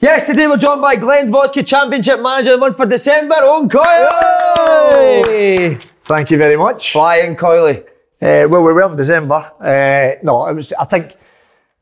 Yes, today we're joined by Glen's Vodka Championship Manager of the month for December, Owen Coyle. Thank you very much. Flying Coyley. Uh, well, we were in December. Uh, no, it was. I think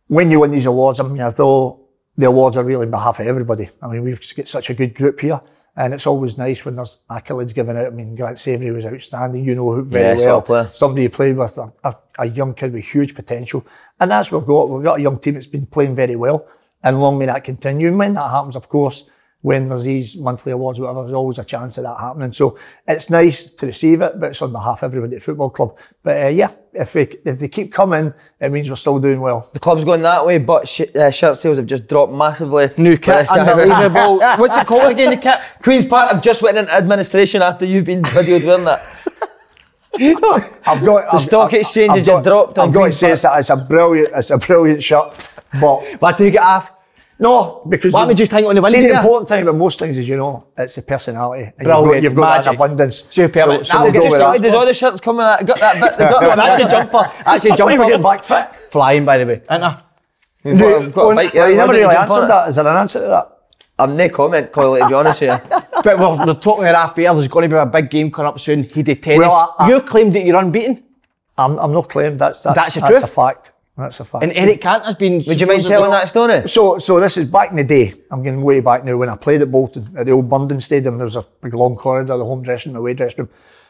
when you win these awards, I mean, I thought the awards are really on behalf of everybody. I mean, we've got such a good group here, and it's always nice when there's accolades given out. I mean, Grant Savoury was outstanding. You know very Yeah, well. player. Somebody you played with, a, a, a young kid with huge potential, and that's what we've got. We've got a young team that's been playing very well, and long may that continue. And when that happens, of course. When there's these monthly awards, whatever, there's always a chance of that happening. So it's nice to receive it, but it's on behalf of everybody at the football club. But uh, yeah, if we, if they keep coming, it means we're still doing well. The club's going that way, but sh- uh, shirt sales have just dropped massively. New kit, unbelievable. What's it called again? The kit? Queen's Park have just went into administration after you've been videoed wearing that. I've got The stock exchange has just dropped I've got to say it's a, it's a brilliant, it's a brilliant shirt, but But I take it off. no, because Why would just hang it on the See, window the important thing about most things is you know it's the personality. And Brilliant, You've got, you've got that abundance. Superb. So, That'll we'll get go with started. that. Does all the shirts coming. that? Got that bit? Got that that's a jumper. That's a I thought you were jumper. getting back fit. Flying, by the way. Isn't I? We've got, got a bike. you never really answered that. Is there an answer to that? I'm no comment, Coyley, to be honest with you. But we're, we're talking off air. There's going to be a big game coming up soon. He did tennis. Well, I- I- you claimed that you're unbeaten. I'm, I'm not claimed. That's that's, That's that's truth. a fact. That's a fact. And Eric Cantona's been. Would you mind telling that story? So, so this is back in the day. I'm getting way back now. When I played at Bolton at the old Burnden Stadium, there was a big long corridor, the home dressing, the away dressing room,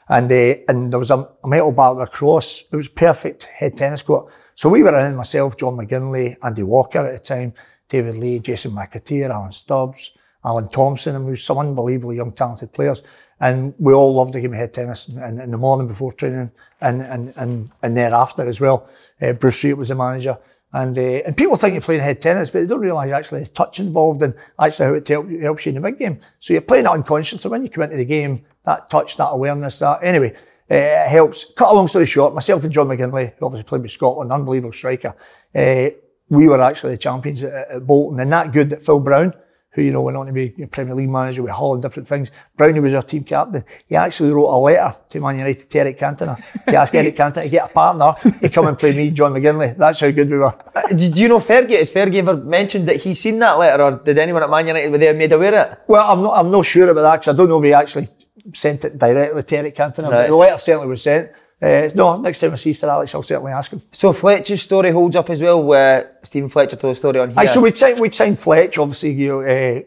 and uh, and there was a, a metal bar across. It was perfect head tennis court. So we were in myself, John McGinlay, Andy Walker at the time, David Lee, Jason McAteer, Alan Stubbs, Alan Thompson, and we were some unbelievably young, talented players. And we all loved the game of head tennis in, in the morning before training and, and, and, and thereafter as well. Uh, Bruce Street was the manager. And, uh, and people think you're playing head tennis, but they don't realise actually the touch involved and actually how it help, helps you in the big game. So you're playing it unconsciously. When you come into the game, that touch, that awareness, that anyway, uh, it helps. Cut a long story short, myself and John McGinlay, who obviously played with Scotland, unbelievable striker. Uh, we were actually the champions at, at Bolton, and that good that Phil Brown, who you know went on to be Premier League manager with Hull and different things. Brownie was our team captain. He actually wrote a letter to Man United to Eric Cantona to ask Eric Cantona to get a partner to come and play me, John McGinlay. That's how good we were. Uh, Did you know Fergie? Has Fergie ever mentioned that he seen that letter, or did anyone at Man United were there made aware of it? Well, I'm not. I'm not sure about that because I don't know if he actually sent it directly to Eric Cantona. But Right. the letter certainly was sent. Uh, no, next time I see Sir Alex, I'll certainly ask him. So Fletcher's story holds up as well. Where Steven Fletcher told a story on here. Aye, so we'd signed, we'd signed Fletch, obviously, you know, uh,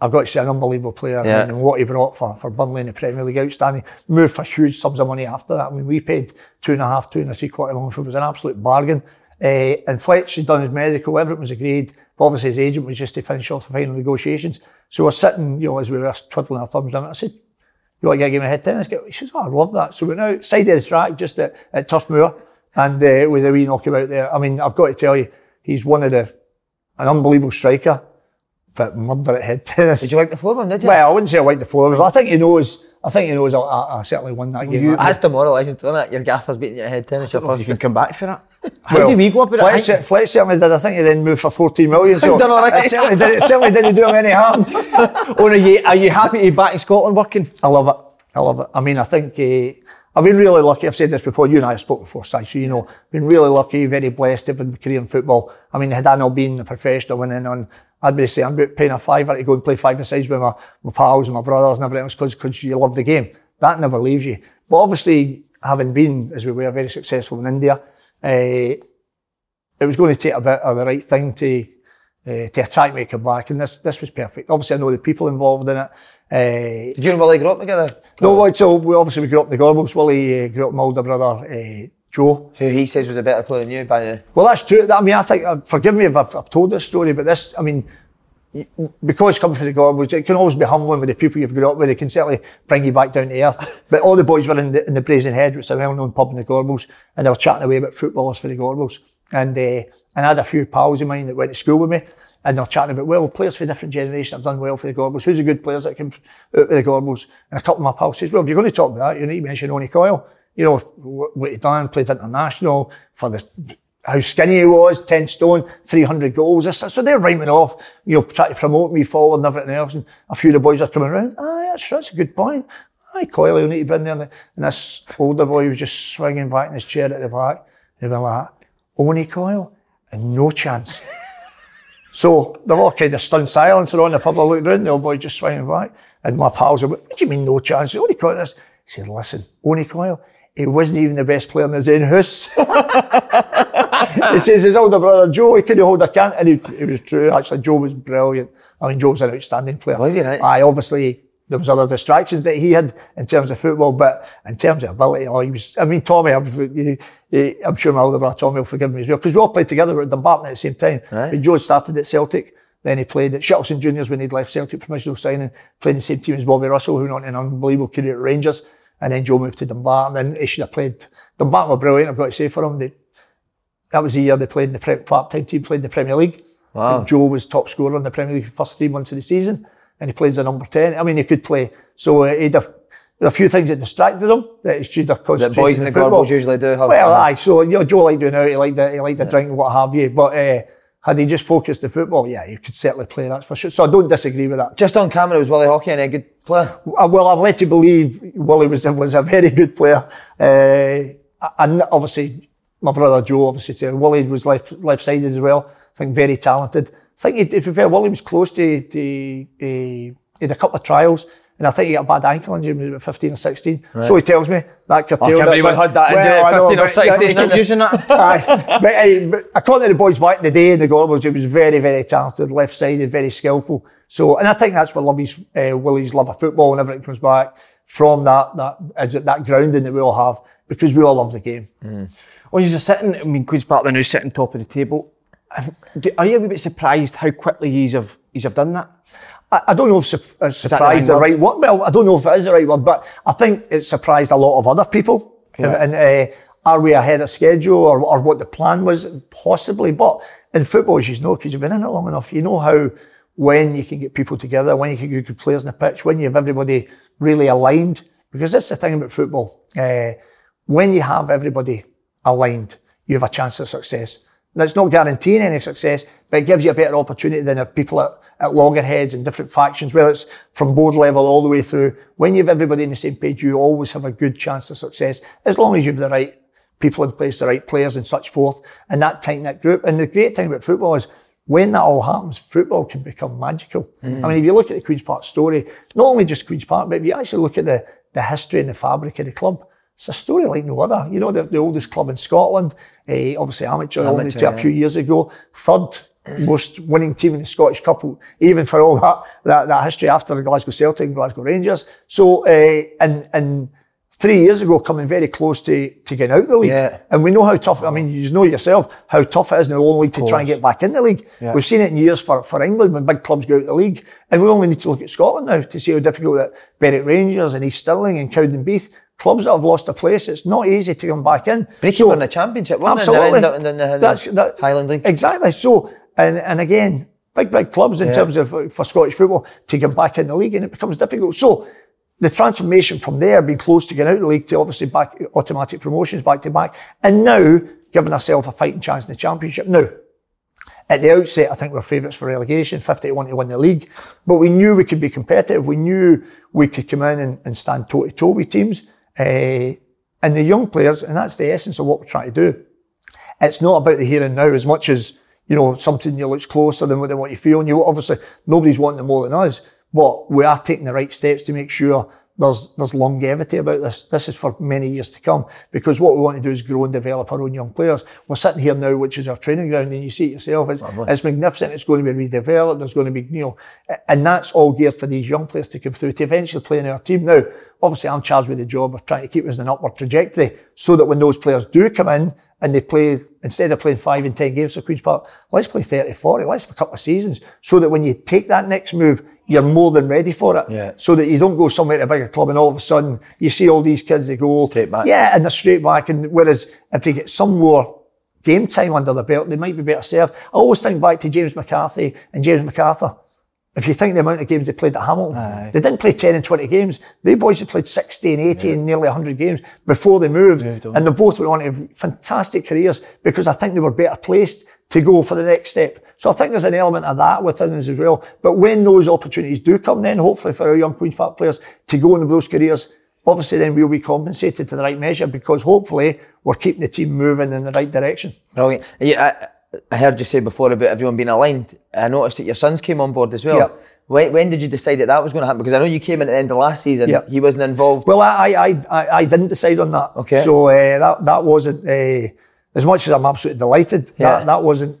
I've got to say, an unbelievable player Yeah. and what he brought for, for Burnley in the Premier League, outstanding. Moved for huge sums of money after that. I mean, we paid two and a half, two and a three quarter million for it. Was an absolute bargain. Uh, and Fletch had done his medical, everything was agreed. But obviously, his agent was just to finish off the final negotiations. So we're sitting, you know, as we were twiddling our thumbs down, I said, you want to get a game of head tennis? He says, oh, I'd love that. So we're now side of the track, just at, at Turf Moor, and uh, with a wee knockabout there. I mean, I've got to tell you, he's one of the, an unbelievable striker, but murder at head tennis. Did you like the floor one? Did you? Well, I wouldn't say I like the floor, but I think he knows, I think he knows I, I, I certainly won that game. That's demoralising, isn't it? Your gaffer's beating your head tennis. Your If first you can come back for that. How Well, do we go about Fletch, it? Fletch certainly did. I think he then moved for 14 million. So Done all right. it certainly, did, it certainly didn't do him any harm. Oh, are you, are you happy to be back in Scotland working? I love it. I love it. I mean, I think uh, I've been really lucky. I've said this before. You and I have spoken before, Si, so you know, been really lucky, very blessed to have a career in football. I mean, had I not been a professional winning on, I'd be saying, I'm paying a fiver to go and play five and sides with my, my pals and my brothers and everything else because you love the game. That never leaves you. But obviously, having been, as we were, very successful in India, uh, it was going to take a bit of the right thing to uh, to attract me to come back. And this this was perfect. Obviously, I know the people involved in it. Uh, Did you and Willie grow up together? no, so we obviously we grew up in the Gorbals. Willie uh, grew up with my older brother, uh, Joe. Who he says was a better player than you by the. Well, that's true. I mean, I think, uh, forgive me if I've, I've told this story, but this, I mean, because coming from the Gorbals, it can always be humbling with the people you've grown up with. They can certainly bring you back down to earth. But all the boys were in the, in the Brazen Head, which is a well-known pub in the Gorbals, and they were chatting away about footballers for the Gorbals. And, uh, and I had a few pals of mine that went to school with me, and they're chatting about, well, players for different generations have done well for the Gorbals. Who's the good players that came out with the Gorbals? And a couple of my pals says, well, if you're going to talk about that, you need to mention Oni Coyle. You know, what, he done, played international for the, how skinny he was, 10 stone, 300 goals. So they're rhyming off, you know, trying to promote me forward and everything else. And a few of the boys are coming around. Ah, Aye, that's, that's a good point. Aye, Coyle, will need to be in there. And this older boy was just swinging back in his chair at the back. They were like, Oni Coyle? And no chance. So they're all kind of stunned silence around the pub. I looked round, the old boy just swinging back. And my pals are, what do you mean no chance? Only Coyle this. He said, listen, Oni Coyle, he wasn't even the best player in his own house. he says his older brother Joe, he couldn't hold a can, and it was true. Actually, Joe was brilliant. I mean, Joe was an outstanding player. Was he, right? Aye, obviously there was other distractions that he had in terms of football, but in terms of ability, oh, he was. I mean, Tommy, I've, I'm sure my older brother Tommy will forgive me as well because we all played together at Dumbarton at the same time. Right. But Joe started at Celtic. Then he played at Shettleston Juniors when he'd left Celtic provisional signing, played in the same team as Bobby Russell, who went on an unbelievable career at Rangers. And then Joe moved to Dumbarton. Then he should have played. Dumbarton were brilliant, I've got to say for him. They, that was the year they played in the pre- part-time team, played in the Premier League. Think Joe was top scorer in the Premier League first three months of the season, and he plays the number 10. I mean, he could play. So uh, he'd have, there were a few things that distracted him that he should have concentrated boys in the football. Usually do have. Well, aye. So you know, Joe liked doing out. He liked the, he liked the drink and what have you. But uh, had he just focused the football, yeah, he could certainly play. That's for sure. So I don't disagree with that. Just on camera was Willie Hockey and a good player. Uh, Well, I'm led to believe Willie was was a very good player, uh, and obviously my brother Joe, obviously too. Willie was left left sided as well. I think very talented. I think he, to be fair, Willie was close to to uh, he had a couple of trials. And I think he got a bad ankle injury when he was about 15 or 16. So he tells me that curtailed can't it, believe he had that injury Well, at I know, 15 or but- 16, yeah, Stop using that. Aye. but, uh, but according to the boys back in the day in the Gorbals, he was very, very talented, left-sided, very skillful. So, and I think that's what Lovey's, uh, Willie's love of football and everything comes back from that, that, is that grounding that we all have because we all love the game. When you're sitting, I mean, Queen's Park, they're now sitting top of the table. Are you a bit surprised how quickly you have, yous have done that? I, I don't know if su- uh, that the surprised the right right word. Well, I don't know if it is the right word, but I think it surprised a lot of other people. And, uh, are we ahead of schedule or, or what the plan was? Possibly. But in football, as you know, because you've been in it long enough, you know how when you can get people together, when you can get good players on the pitch, when you have everybody really aligned. Because that's the thing about football. Uh, when you have everybody aligned, you have a chance of success. Now, it's not guaranteeing any success, but it gives you a better opportunity than if people at, at loggerheads and different factions, whether it's from board level all the way through. When you have everybody on the same page, you always have a good chance of success, as long as you have the right people in place, the right players and such forth, and that tight-knit group. And the great thing about football is when that all happens, football can become magical. I mean, if you look at the Queen's Park story, not only just Queen's Park, but if you actually look at the, the history and the fabric of the club, it's a story like no other. You know, the, the oldest club in Scotland, eh, obviously amateur, only Amateur, to a few years ago, third most winning team in the Scottish Cup, even for all that, that, that history after the Glasgow Celtic and Glasgow Rangers. So, uh, and, and three years ago, coming very close to, to getting out the league. Yeah. And we know how tough, I mean, you know yourself how tough it is in the lower league to try and get back in the league. Yeah. We've seen it in years for, for England when big clubs go out the league. And we only need to look at Scotland now to see how difficult that Berwick Rangers and East Stirling and Cowdenbeath, clubs that have lost a place, it's not easy to come back in. Brechin were in the championship, they? Absolutely. And in the, in the, That's- that- Highland League. Exactly. So, and, and again, big, big clubs in terms of uh, for Scottish football to get back in the league and it becomes difficult. So, the transformation from there, being close to getting out of the league to obviously back automatic promotions back to back, and now giving ourselves a fighting chance in the championship. Now, at the outset, I think we're favourites for relegation, 50 to 1 to win the league. But we knew we could be competitive. We knew we could come in and, and stand toe to toe with teams. Uh, and the young players, and that's the essence of what we're trying to do. It's not about the here and now as much as, you know, something that looks closer than, what- than what you feel. And you obviously, nobody's wanting it more than us. But we are taking the right steps to make sure there's there's longevity about this. This is for many years to come because what we want to do is grow and develop our own young players. We're sitting here now, which is our training ground, and you see it yourself. It's, it's magnificent. It's going to be redeveloped. There's going to be you know, and that's all geared for these young players to come through to eventually play in our team. Now, obviously, I'm charged with the job of trying to keep us in an upward trajectory so that when those players do come in and they play, instead of playing five and 10 games for Queen's Park, let's play 30, 40, let's have a couple of seasons so that when you take that next move, you're more than ready for it. Yeah. So that you don't go somewhere to a bigger club and all of a sudden you see all these kids, they go Straight back. Yeah, and they're straight back. And whereas if they get some more game time under the belt, they might be better served. I always think back to James McCarthy and James MacArthur. If you think the amount of games they played at Hamilton, they didn't play 10 and 20 games. They boys had played 60 and 80 and nearly 100 games before they moved. and they both went on to fantastic careers because I think they were better placed to go for the next step. So I think there's an element of that within us as well. But when those opportunities do come then, hopefully for our young Queen's Park players to go into those careers, obviously then we'll be compensated to the right measure because hopefully we're keeping the team moving in the right direction. Brilliant. Yeah, I, heard you say before about everyone being aligned. I noticed that your sons came on board as well. Yep. When, when did you decide that that was going to happen? Because I know you came in at the end of last season. Yep. He wasn't involved. Well, I, I, I, I didn't decide on that. Okay. So uh, that that wasn't uh, as much as I'm absolutely delighted. Yeah. That that wasn't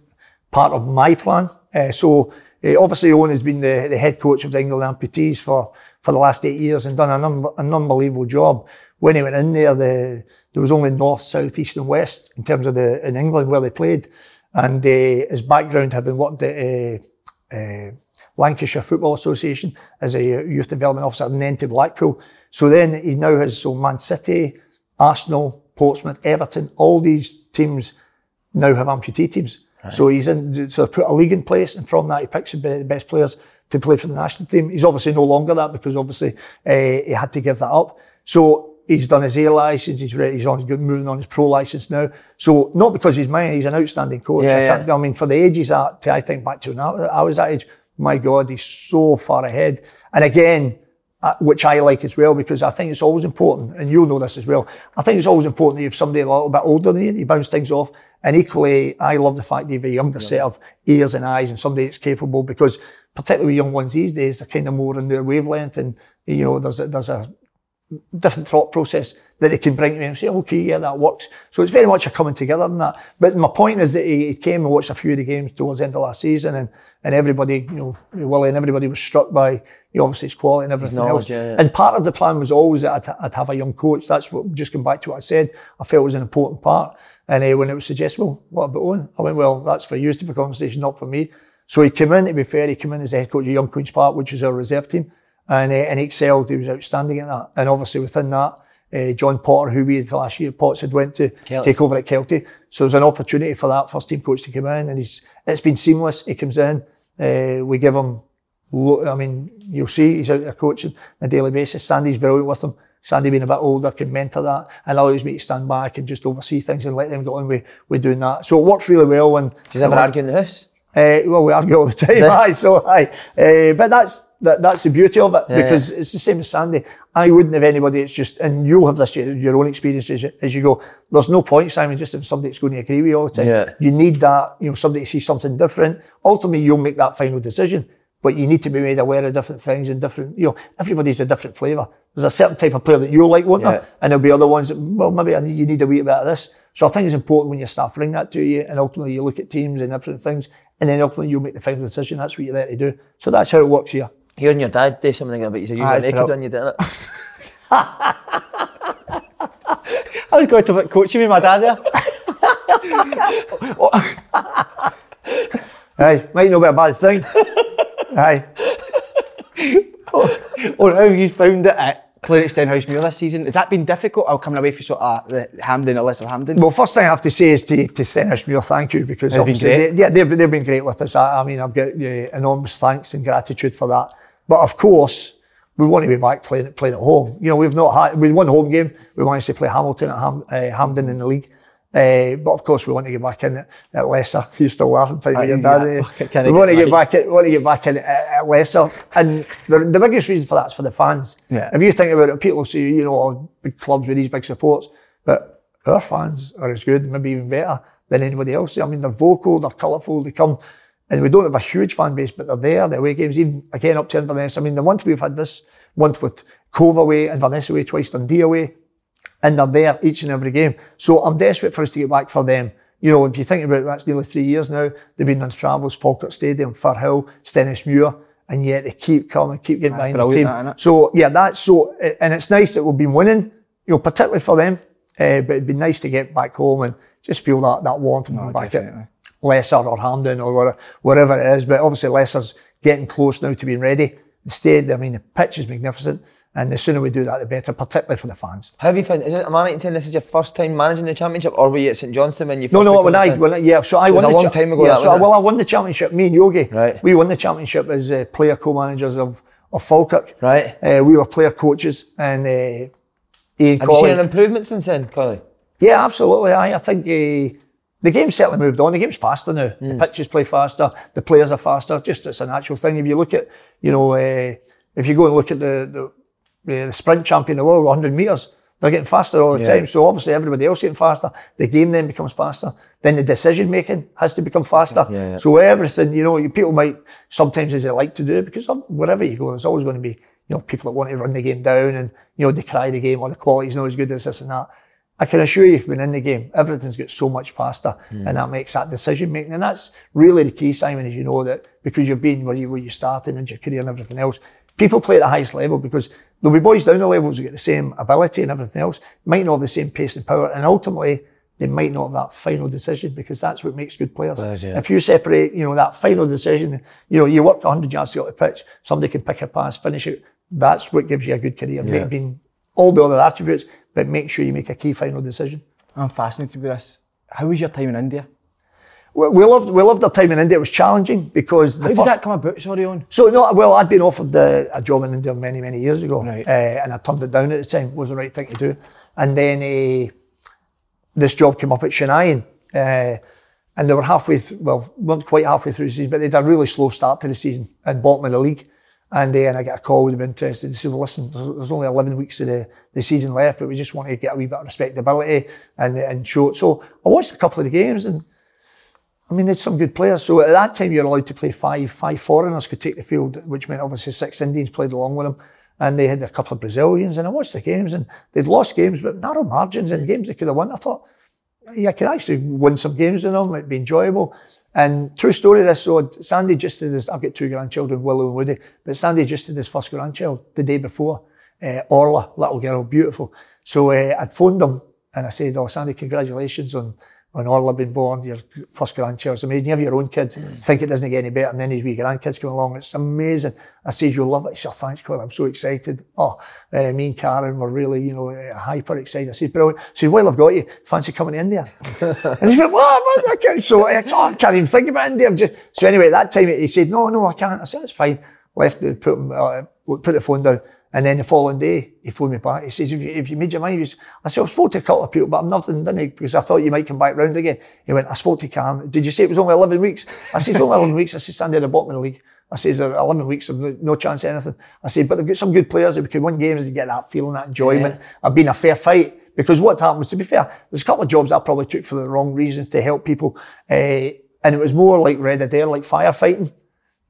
part of my plan. Uh, so uh, obviously, Owen has been the, the head coach of the England amputees for for the last eight years and done an, un- an unbelievable job. When he went in there, the there was only north, south, east, and west in terms of the in England where they played, and uh, his background having worked at. Uh, uh, Lancashire Football Association as a youth development officer and then to Blackpool. So then he now has so Man City, Arsenal, Portsmouth, Everton, all these teams now have amputee teams. So he's in, so put a league in place and from that he picks the the best players to play for the national team. He's obviously no longer that because obviously uh, he had to give that up. So he's done his A license, he's ready, he's on, he's moving on his pro license now. So not because he's mine, he's an outstanding coach. Yeah, I, yeah. I mean, for the age he's at, I think back to when I was that age, my God, he's so far ahead. And again, uh, which I like as well, because I think it's always important, and you'll know this as well. I think it's always important that you have somebody a little bit older than you, you bounce things off. And equally, I love the fact that you have a younger set of ears and eyes and somebody that's capable, because particularly with young ones these days, they're kind of more in their wavelength, and you know, there's a, there's a different thought process that they can bring to me and say, okay, yeah, that works. So it's very much a coming together in that. But my point is that he, he came and watched a few of the games towards the end of last season and, and everybody, you know, Willie and everybody was struck by, you know, obviously his quality and everything else. yeah, yeah. And part of the plan was always that I'd, I'd have a young coach. That's what, just going back to what I said, I felt was an important part. And uh, when it was suggested, well, what about Owen? I went, well, that's for you to have a conversation, not for me. So he came in, to be fair, he came in as the head coach of Young Queen's Park, which is our reserve team and, uh, and he excelled. He was outstanding at that. And obviously within that, uh, John Potter, who we had last year, Potts had went to take over at Kelty. So there's an opportunity for that first team coach to come in, and he's it's been seamless. He comes in, uh, we give him. lo- I mean, you'll see he's out there coaching on a daily basis. Sandy's brilliant with him. Sandy being a bit older can mentor that and allows me to stand back and just oversee things and let them get on with, with doing that. So it works really well And you ever argue in the house? Uh, well, we argue all the time, aye, so aye. Uh, but that's that, that's the beauty of it because it's the same as Sandy. I wouldn't have anybody. It's just, and you'll have this your own experience as you, as you go. There's no point, Simon, just if somebody that's going to agree with you all the time. Yeah. You need that, you know, somebody to see something different. Ultimately, you'll make that final decision, but you need to be made aware of different things and different. You know, everybody's a different flavour. There's a certain type of player that you'll like, won't Yeah. there? And there'll be other ones that, well, maybe I need- you need a wee bit of this. So I think it's important when your staff bring that to you and ultimately you look at teams and different things and then ultimately you'll make the final decision. That's what you're there to do. So that's how it works here. Hearing your dad do something about you, so you're Aye, naked when you did it. I was going to about coaching with my dad there. Aye, might not be a bad thing. Aye. Or oh, oh, how you found it at playing at Stenhousemuir this season? Has that been difficult? Or coming away from sort of the Hampden or Lesser Hampden? Well, first thing I have to say is to, to Stenhousemuir, thank you, because They've obviously. They, yeah, they've, they've been great with us. I, I mean, I've got uh, enormous thanks and gratitude for that. But of course, we want to be back playing, playing at home. You know, we've not had, we won home game. We managed to play Hamilton at Ham, uh, Hampden in the league. Uh, but of course, we want to get back in at, at Lesser. You're still laughing, finding your dad. yeah. we want to get back. At, want to get back in at, at Lesser, and the, the biggest reason for that's for the fans. Yeah. If you think about it, people say, you know, oh, big clubs with these big supports, but our fans are as good, maybe even better than anybody else. I mean, they're vocal, they're colourful, they come, and we don't have a huge fan base, but they're there. The away games, even again up to Inverness. I mean, the ones we've had this once with Cove away, Inverness away, twice Dundee away. And they're there each and every game. So I'm desperate for us to get back for them. You know, if you think about it, that's nearly three years now. They've been on travels, Falkirk Stadium, Firhill, Stenhousemuir, and yet they keep coming, keep getting That's behind the team. that. So yeah, that's so, and it's nice that we've been winning, you know, particularly for them. Uh, but it'd be nice to get back home and just feel that that warmth be back definitely. at Lesser or Hampden or wherever it is. But obviously Lesser's getting close now to being ready. Stadium, I mean, the pitch is magnificent, and the sooner we do that, the better, particularly for the fans. How have you found? Is it? Am I right in saying this is your first time managing the championship, or were you at St Johnstone when you? No, first no, took when I, when I, yeah, so I won a the long time ago, Yeah, that, so I, well, I won the championship. Me and Yogi, Right. we won the championship as uh, player co-managers of of Falkirk. Right. Uh, we were player coaches, and uh, Ian Have you seen an improvement since then, Coyley? Yeah, absolutely. I, I think uh, the game's certainly moved on. The game's faster now. Hmm. The pitches play faster. The players are faster. Just it's a natural thing. If you look at, you know, uh, if you go and look at the the, Uh, the sprint champion of the world, 100 metres, they're getting faster all the Yeah. time. So obviously everybody else getting faster. The game then becomes faster. Then the decision making has to become faster. Yeah, yeah. So everything, you know, people might sometimes as they like to do because wherever you go, there's always going to be, you know, people that want to run the game down and, you know, decry the game or the quality's not as good as this and that. I can assure you, if you've been in the game, everything's got so much faster, hmm. and that makes that decision making. And that's really the key, Simon, as you know, that because you've been where you where you started and your career and everything else, people play at the highest level because there'll be boys down the levels who get the same ability and everything else, might not have the same pace and power, and ultimately they might not have that final decision because that's what makes good players. Players, yeah. If you separate, you know, that final decision, you know, you work 100 yards to the pitch, somebody can pick a pass, finish it. That's what gives you a good career. Yeah. Being all the other attributes, but make sure you make a key final decision. I'm fascinated with this. How was your time in India? We, we loved we loved our time in India. It was challenging because the How did first, that come about? Sorry, on. so no, well, I'd been offered uh, a job in India many many years ago, Right. uh, and I turned it down at the time. It was the right thing to do, and then uh, this job came up at Chennai, uh, and they were halfway, th- well, weren't quite halfway through the season, but they had a really slow start to the season and bottom of the league. And then I get a call, they'd be interested. They said, well, listen, there's, there's only 11 weeks of the, the season left, but we just want to get a wee bit of respectability and, and show it. So I watched a couple of the games and I mean, there's some good players. So at that time, you're allowed to play five. Five foreigners could take the field, which meant obviously six Indians played along with them. And they had a couple of Brazilians. And I watched the games and they'd lost games, but narrow margins and games they could have won. I thought, yeah, I could actually win some games with them. It'd be enjoyable. And true story, this, so Sandy just did his, I've got two grandchildren, Willow and Woody, but Sandy just did his first grandchild the day before. Uh, Orla, little girl, beautiful. So uh, I'd phoned them and I said, oh, Sandy, congratulations on, on Orla being born, your first grandchild's amazing. You have your own kids, think it doesn't get any better, and then his wee grandkids come along. It's amazing. I said, you'll love it. He said, thanks, Colin. I'm so excited. Oh, uh, me and Karen were really, you know, uh, hyper excited. I said, brilliant. I said, well, I've got you. Fancy coming to India? and he went, what? what? I can't. So I, oh, I can't even think about India. I'm just, so anyway, that time he said, no, no, I can't. I said, that's fine. Left, put, uh, put the phone down. And then the following day, he phoned me back. He says, if you, if you made your mind, I said, I've spoke to a couple of people, but I'm nothing, didn't I? Because I thought you might come back round again. He went, I spoke to Karen. Did you say it was only 11 weeks? I said, it's only 11 weeks. I said, Sandy at the bottom of the league. I said, 11 weeks, of no, no chance of anything. I said, but they've got some good players that we could win games and get that feeling, that enjoyment. I've been a fair fight. Because what happened was, to be fair, there's a couple of jobs I probably took for the wrong reasons to help people. Uh, and it was more like Red Adair, like firefighting.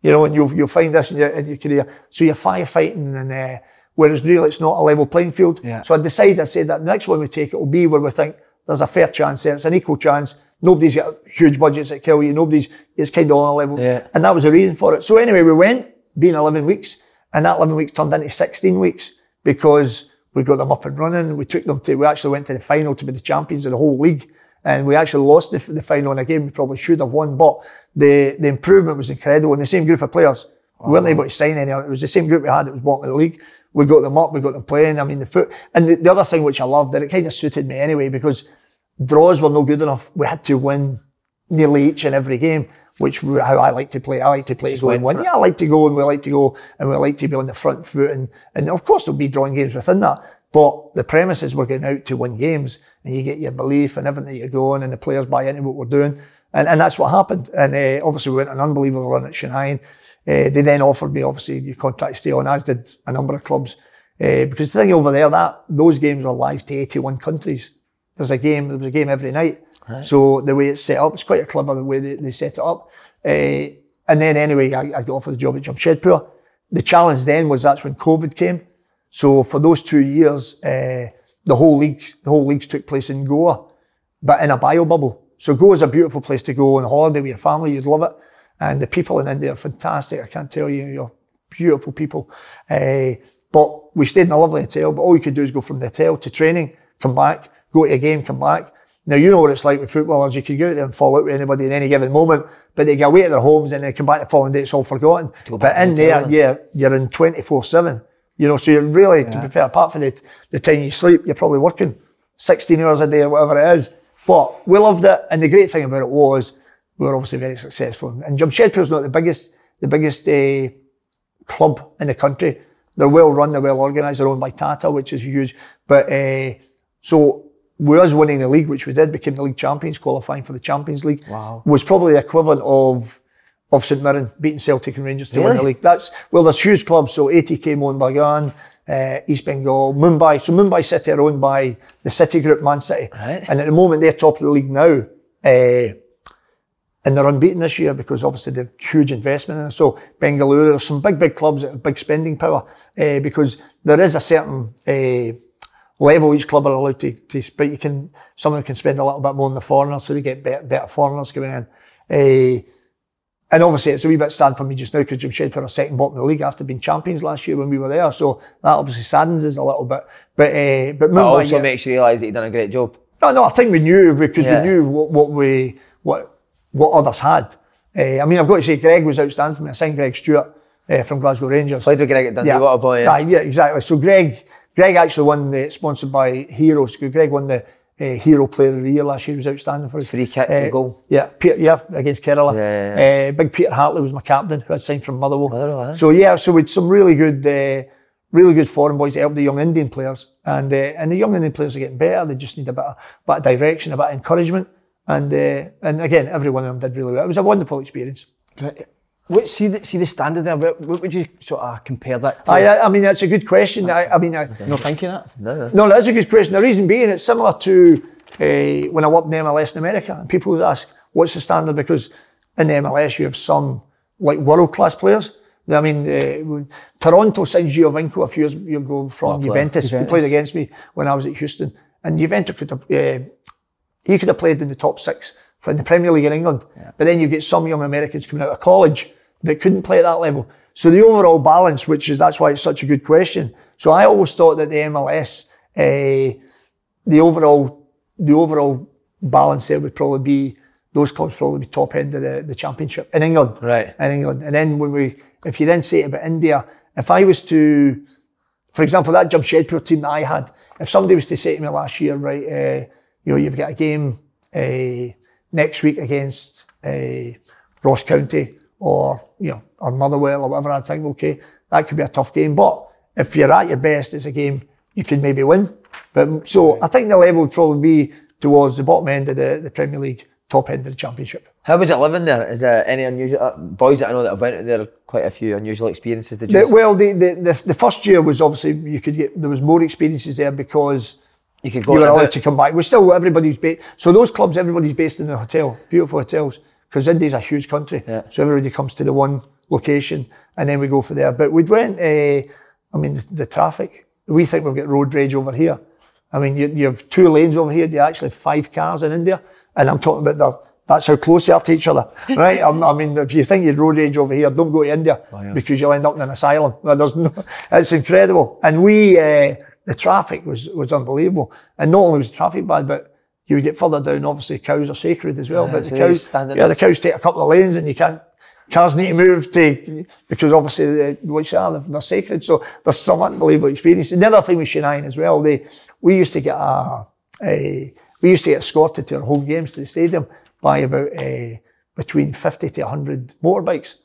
You know, and you'll, you'll find this in your, in your career. So you're firefighting and, uh, whereas really it's not a level playing field. Yeah. So I decided, I said that the next one we take it will be where we think there's a fair chance there. It's an equal chance. Nobody's got huge budgets that kill you. Nobody's, it's kind of on a level. Yeah. And that was the reason for it. So anyway, we went, being 11 weeks, and that 11 weeks turned into 16 weeks because we got them up and running. We took them to, we actually went to the final to be the champions of the whole league. And we actually lost the, the final in a game we probably should have won, but the, the improvement was incredible. And the same group of players, we weren't able to sign any. It was the same group we had that was bottom of the league. We got them up, we got them playing. I mean, the foot, and the, the other thing which I loved, and it kind of suited me anyway, because draws were no good enough. We had to win nearly each and every game, which how I like to play. I like to play to go and win. Yeah, I like to go and we like to go and we like to be on the front foot and, and of course there'll be drawing games within that. But the premise is we're getting out to win games and you get your belief and everything that you're going and the players buy into what we're doing. And, and that's what happened. And uh, obviously we went an unbelievable run at Chennai. Uh, they then offered me obviously your contract to stay on, as did a number of clubs. Uh, because the thing over there, that those games were live to 81 countries. There's a game, there was a game every night. So the way it's set up, it's quite a clever way they, they set it up. Uh, and then anyway, I, I got offered the job at Jamshedpur. The challenge then was that's when COVID came. So for those two years, uh, the whole league, the whole leagues took place in Goa, but in a bio bubble. So Goa is a beautiful place to go on holiday with your family. You'd love it. And the people in India are fantastic. I can't tell you, you're beautiful people. Uh, but we stayed in a lovely hotel, but all you could do is go from the hotel to training, come back, go to a game, come back. Now, you know what it's like with footballers. You could go out there and fall out with anybody in any given moment, but they get away to their homes and they come back the following day, it's all forgotten. But in there, yeah, you're in 24-7. You know, so you're really, yeah. to be fair, apart from the, the time you sleep, you're probably working 16 hours a day or whatever it is. But we loved it. And the great thing about it was we were obviously very successful. And Jamshedpur's not the biggest, the biggest uh, club in the country. They're well run, they're well organised, they're owned by Tata, which is huge. But uh, so with us winning the league, which we did, became the league champions, qualifying for the Champions League, wow. was probably the equivalent of of St Mirren beating Celtic and Rangers to really? win the league. That's well, there's huge clubs. So ATK by uh, East Bengal, Mumbai. So Mumbai City are owned by the City Group, Man City, right. and at the moment they're top of the league now. Uh, and they're unbeaten this year because obviously they've huge investment in it. So Bengaluru, there's some big, big clubs that have big spending power uh, because there is a certain uh, level each club are allowed to, to but you can, someone can spend a little bit more on the foreigners so they get better, better foreigners coming in. And obviously it's a wee bit sad for me just now because Jamshedpur are second bottom of the league after being champions last year when we were there. So that obviously saddens us a little bit. But, uh, but, but also yeah, makes you realise that you've done a great job. No, no, I think we knew because yeah. we knew what, what we, what, what others had. Uh, I mean, I've got to say, Greg was outstanding for me. I signed Greg Stewart uh, from Glasgow Rangers. Played with Greg at Dundee yeah. Waterboy. Yeah. yeah, exactly. So Greg, Greg actually won the sponsored by Heroes. Greg won the uh, Hero Player of the Year last year. He was outstanding for us. Free kick, uh, goal. Yeah, Peter, yeah, against Kerala. Yeah, yeah, uh, Big Peter Hartley was my captain, who had signed from Motherwell. Motherwell so yeah, so with some really good, uh, really good foreign boys to help the young Indian players, and uh, and the young Indian players are getting better. They just need a bit of, bit of direction, a bit of encouragement. And uh, and again, every one of them did really well. It was a wonderful experience. What see the see the standard there? What, what would you sort of compare that? to? I, I mean, that's a good question. I, I mean, I, no, thank you. That no, no, no, that's a good question. The reason being, it's similar to uh, when I worked in the MLS in America, and people would ask, "What's the standard?" Because in the MLS, you have some like world class players. I mean, uh, Toronto signed Giovinco a few years ago from Juventus. Juventus. He played against me when I was at Houston, and Juventus could have. Uh, he could have played in the top six for the Premier League in England. Yeah. But then you get some young Americans coming out of college that couldn't play at that level. So the overall balance, which is that's why it's such a good question. So I always thought that the MLS, uh, the overall, the overall balance there would probably be those clubs probably be top end of the, the championship in England. Right. In England. And then when we, if you then say about India, if I was to, for example, that Jamshedpur team that I had, if somebody was to say to me last year, right, uh, you know, you've got a game uh, next week against uh, Ross County or, you know, or Motherwell or whatever, I think, okay, that could be a tough game. But if you're at your best, it's a game you could maybe win. But so I think the level would probably be towards the bottom end of the, the Premier League, top end of the Championship. How was it living there? Is there any unusual uh, boys that I know that have went there? Quite a few unusual experiences. Did you? The, well, the, the, the the first year was obviously you could get there was more experiences there because you could go. You were allowed to come back. We're still everybody's based. So those clubs, everybody's based in the hotel, beautiful hotels, because India's a huge country. Yeah. So everybody comes to the one location, and then we go for there. But we went. Uh, I mean, the, the, traffic. We think we've got road rage over here. I mean, you, you have two lanes over here. You actually have five cars in India, and I'm talking about the. That's how close they are to each other, right? I mean, if you think you'd road rage over here, don't go to India oh, yeah. because you'll end up in an asylum. There's no, it's incredible. And we, uh, the traffic was, was unbelievable. And not only was the traffic bad, but you would get further down, obviously cows are sacred as well. Yeah, but the cows, yeah, the cows take a couple of lanes and you can't, cars need to move to, because obviously the, which are, they're sacred. So there's some unbelievable experience. And the other thing with Chennai as well, they, we used to get a, a we used to get escorted to our home games to the stadium by about, uh, between 50 to 100 motorbikes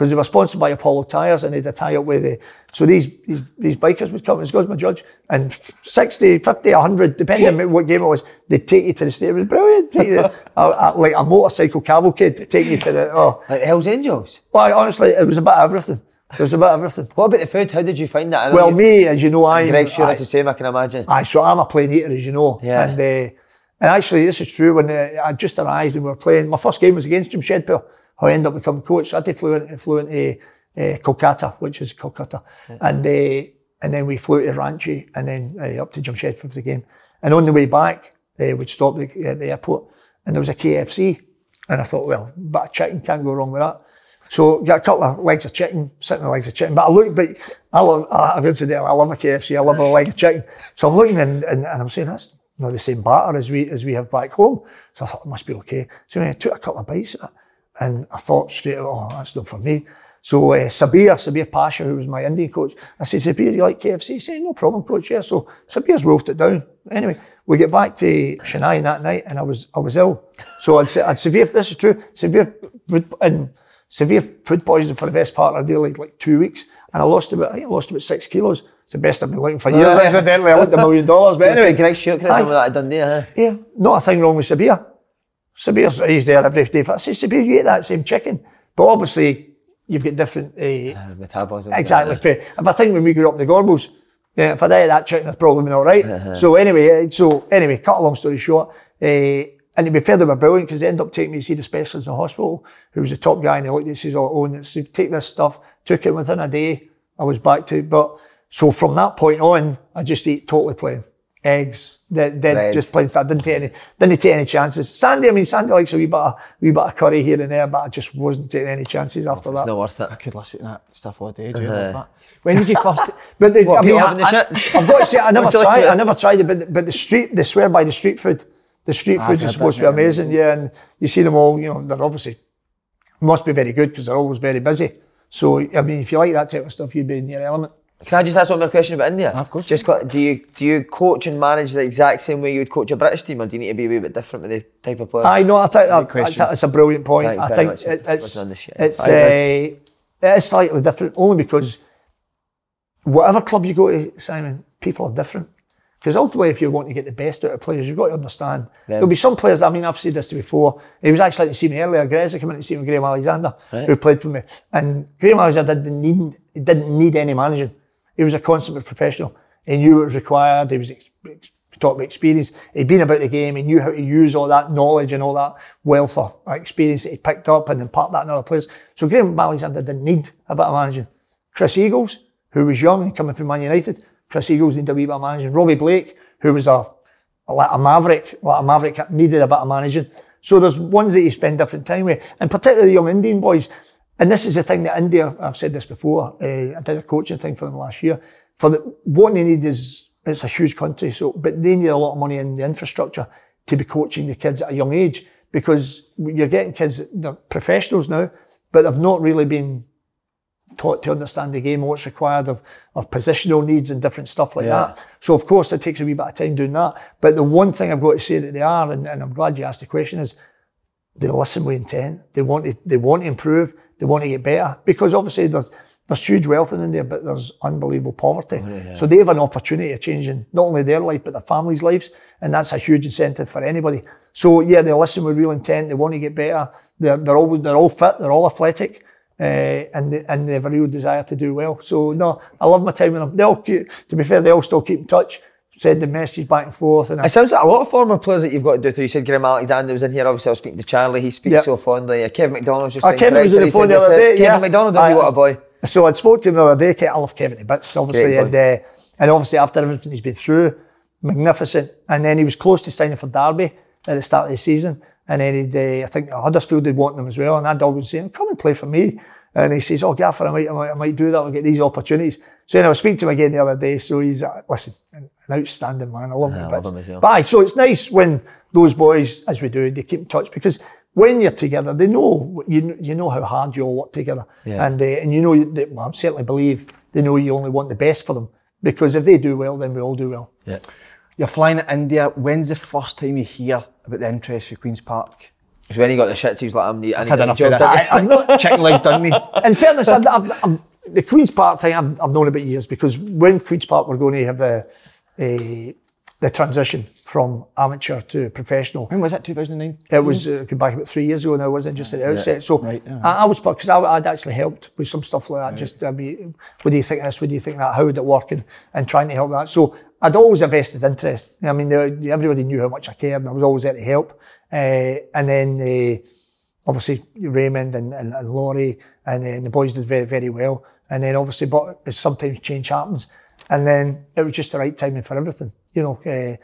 because they were sponsored by Apollo Tyres and they had a tie up with the, so these, these, these bikers would come, as God's my judge, and 60, 50, 100, depending on what game it was, they'd take you to the stadium. It was brilliant. Take you, a, like a motorcycle cavalcade to take you to the, oh. Like Hells Angels? Well, honestly, it was about everything. It was about everything. What about the food? How did you find that? Well, you, me, as you know, I. Greg sure that's the same, I can imagine. I so I'm a plain eater, as you know. Yeah. And, uh, and actually, this is true. When uh, I just arrived and we were playing, my first game was against Jim Jamshedpur, how I ended up becoming coach. So I had to flew, in, flew into uh, Kolkata, which is Kolkata. Yeah. And uh, and then we flew to Ranchi and then uh, up to Jamshedpur for the game. And on the way back, uh, we'd stop the, at the airport and there was a KFC. And I thought, well, but a chicken can't go wrong with that. So got a couple of legs of chicken, sitting on legs of chicken. But I look, but I love, I've incidentally, I love a KFC. I love a leg of chicken. So I'm looking and, and, and I'm saying that's not the same batter as we as we have back home. So I thought it must be okay. So I took a couple of bites of it, and I thought straight, away, oh, that's not for me. So uh, Sabir, Sabir Pasha, who was my Indian coach, I said, Sabir, you like KFC? He said, no problem, coach, yeah. So Sabir's wolfed it down. Anyway, we get back to Chennai that night and I was I was ill. So I'd, I'd severe, this is true, severe food, and severe food poisoning for the best part of the day, like, like two weeks. And I lost about, I I lost about six kilos. It's the best I've been looking for years. Incidentally, I looked a million dollars. But anyway. Could have done with that at Dundee, huh? Yeah, not a thing wrong with Sabir. Sabir's, he's there every day. I say, Sabir, you ate that same chicken. But obviously, you've got different... Uh, uh, metabolism. Exactly. If I think when we grew up in the Gorbals, yeah, if I'd ate that chicken, I'd probably been all right. so anyway, so anyway, cut a long story short, uh, and to be fair, they were brilliant because they ended up taking me to see the specialist in the hospital, who was the top guy, and he looked at and says, oh, so take this stuff, took it within a day, I was back to, but so from that point on, I just ate totally plain. Eggs, then right. just plain stuff. Didn't take any, didn't take any chances. Sandy, I mean, Sandy likes a wee bit of, wee bit of curry here and there, but I just wasn't taking any chances after it's that. It's not worth it. I could listen to that stuff all day. Do you uh-huh. When did you first? but the, what, I mean, I, have got to say, I never tried. I never tried it, but but the street, they swear by the street food. The street food is supposed to be amazing, amazing, yeah. And you see them all, you know, they're obviously must be very good because they're always very busy. So I mean, if you like that type of stuff, you'd be in your element. Can I just ask one more question about India? Of course. Just do you do you coach and manage the exact same way you would coach a British team, or do you need to be a wee bit different with the type of players? I know. I think that, that's, that's, a brilliant point. Thanks I think it, it's it's uh, it is slightly different only because whatever club you go to, Simon, people are different. Because ultimately, if you want to get the best out of players, you've got to understand. There'll be some players, I mean, I've said this to before. He was actually to see me earlier. Greza came in to see me, Graham Alexander, right. who played for me. And Graham Alexander didn't need, didn't need any managing. He was a consummate professional. He knew what was required. He was ex- talk about experience. He'd been about the game. He knew how to use all that knowledge and all that wealth of experience that he picked up and impart that in other players. So Graham Alexander didn't need a bit of managing. Chris Eagles, who was young and coming from Man United, Chris Eagles needed a wee bit of managing. Robbie Blake, who was a, a, a maverick, like a maverick, needed a bit of managing. So there's ones that you spend different time with, and particularly the young Indian boys. And this is the thing that India, I've said this before, uh, I did a coaching thing for them last year. For the, what they need is, it's a huge country, so, but they need a lot of money in the infrastructure to be coaching the kids at a young age because you're getting kids, they're professionals now, but they've not really been taught to understand the game, what's required of, of positional needs and different stuff like yeah. that. So of course it takes a wee bit of time doing that. But the one thing I've got to say that they are, and, and I'm glad you asked the question, is they listen with intent. They want to, they want to improve. They want to get better because obviously there's, there's huge wealth in India, but there's unbelievable poverty. Oh, yeah. So they have an opportunity of changing not only their life, but their families' lives. And that's a huge incentive for anybody. So yeah, they listen with real intent. They want to get better. They're, they're all, they're all fit. They're all athletic uh, and they, and they have a real desire to do well. So no, I love my time with them. They all, keep, to be fair, they all still keep in touch, sending messages back and forth. And it sounds like a lot of former players that you've got to do through. You said Graham Alexander was in here. Obviously, I was speaking to Charlie. He speaks yep. so fondly. Kevin McDonald's just. Oh, Kevin was on the phone the other day. Kevin yeah. McDonald, does he? What a boy. So I spoke to him the other day. I love Kevin to bits, obviously, and uh, and obviously after everything he's been through, magnificent. And then he was close to signing for Derby at the start of the season. And then he'd, uh, I think Huddersfield did want him as well. And I'd always saying, come and play for me. And he says, oh, Gaffer, I might, I might, I might do that. I'll get these opportunities. So then I was speaking to him again the other day. So he's, uh, listen, an outstanding man. I love him. I love him as well. But aye, so it's nice when those boys, as we do, they keep in touch because when you're together, they know, you, you know how hard you all work together. Yeah. And, uh, and you know, that, well, I certainly believe they know you only want the best for them because if they do well, then we all do well. Yeah. You're flying to India. When's the first time you hear about the interest for Queen's Park? Because when he got the shits, he was like, I'm the. I've had enough of this. I, am not chicken legs done me. In fairness, i i the Queen's Park thing, I've, I've known about years because when Queen's Park were going to have the uh, the transition from amateur to professional. When was that? 2009. It was uh, back about three years ago now, wasn't it? Just at the outset. Yeah. So right, yeah. I, I, was because I'd actually helped with some stuff like that. Right. Just I mean, what do you think this? What do you think that? How would it work? And, and trying to help that. So I'd always invested interest. I mean, everybody knew how much I cared, and I was always there to help. Uh, and then uh, obviously Raymond and, and, and Laurie and, and, the boys did very, very well. And then obviously, but sometimes change happens. And then it was just the right timing for everything. You know, uh,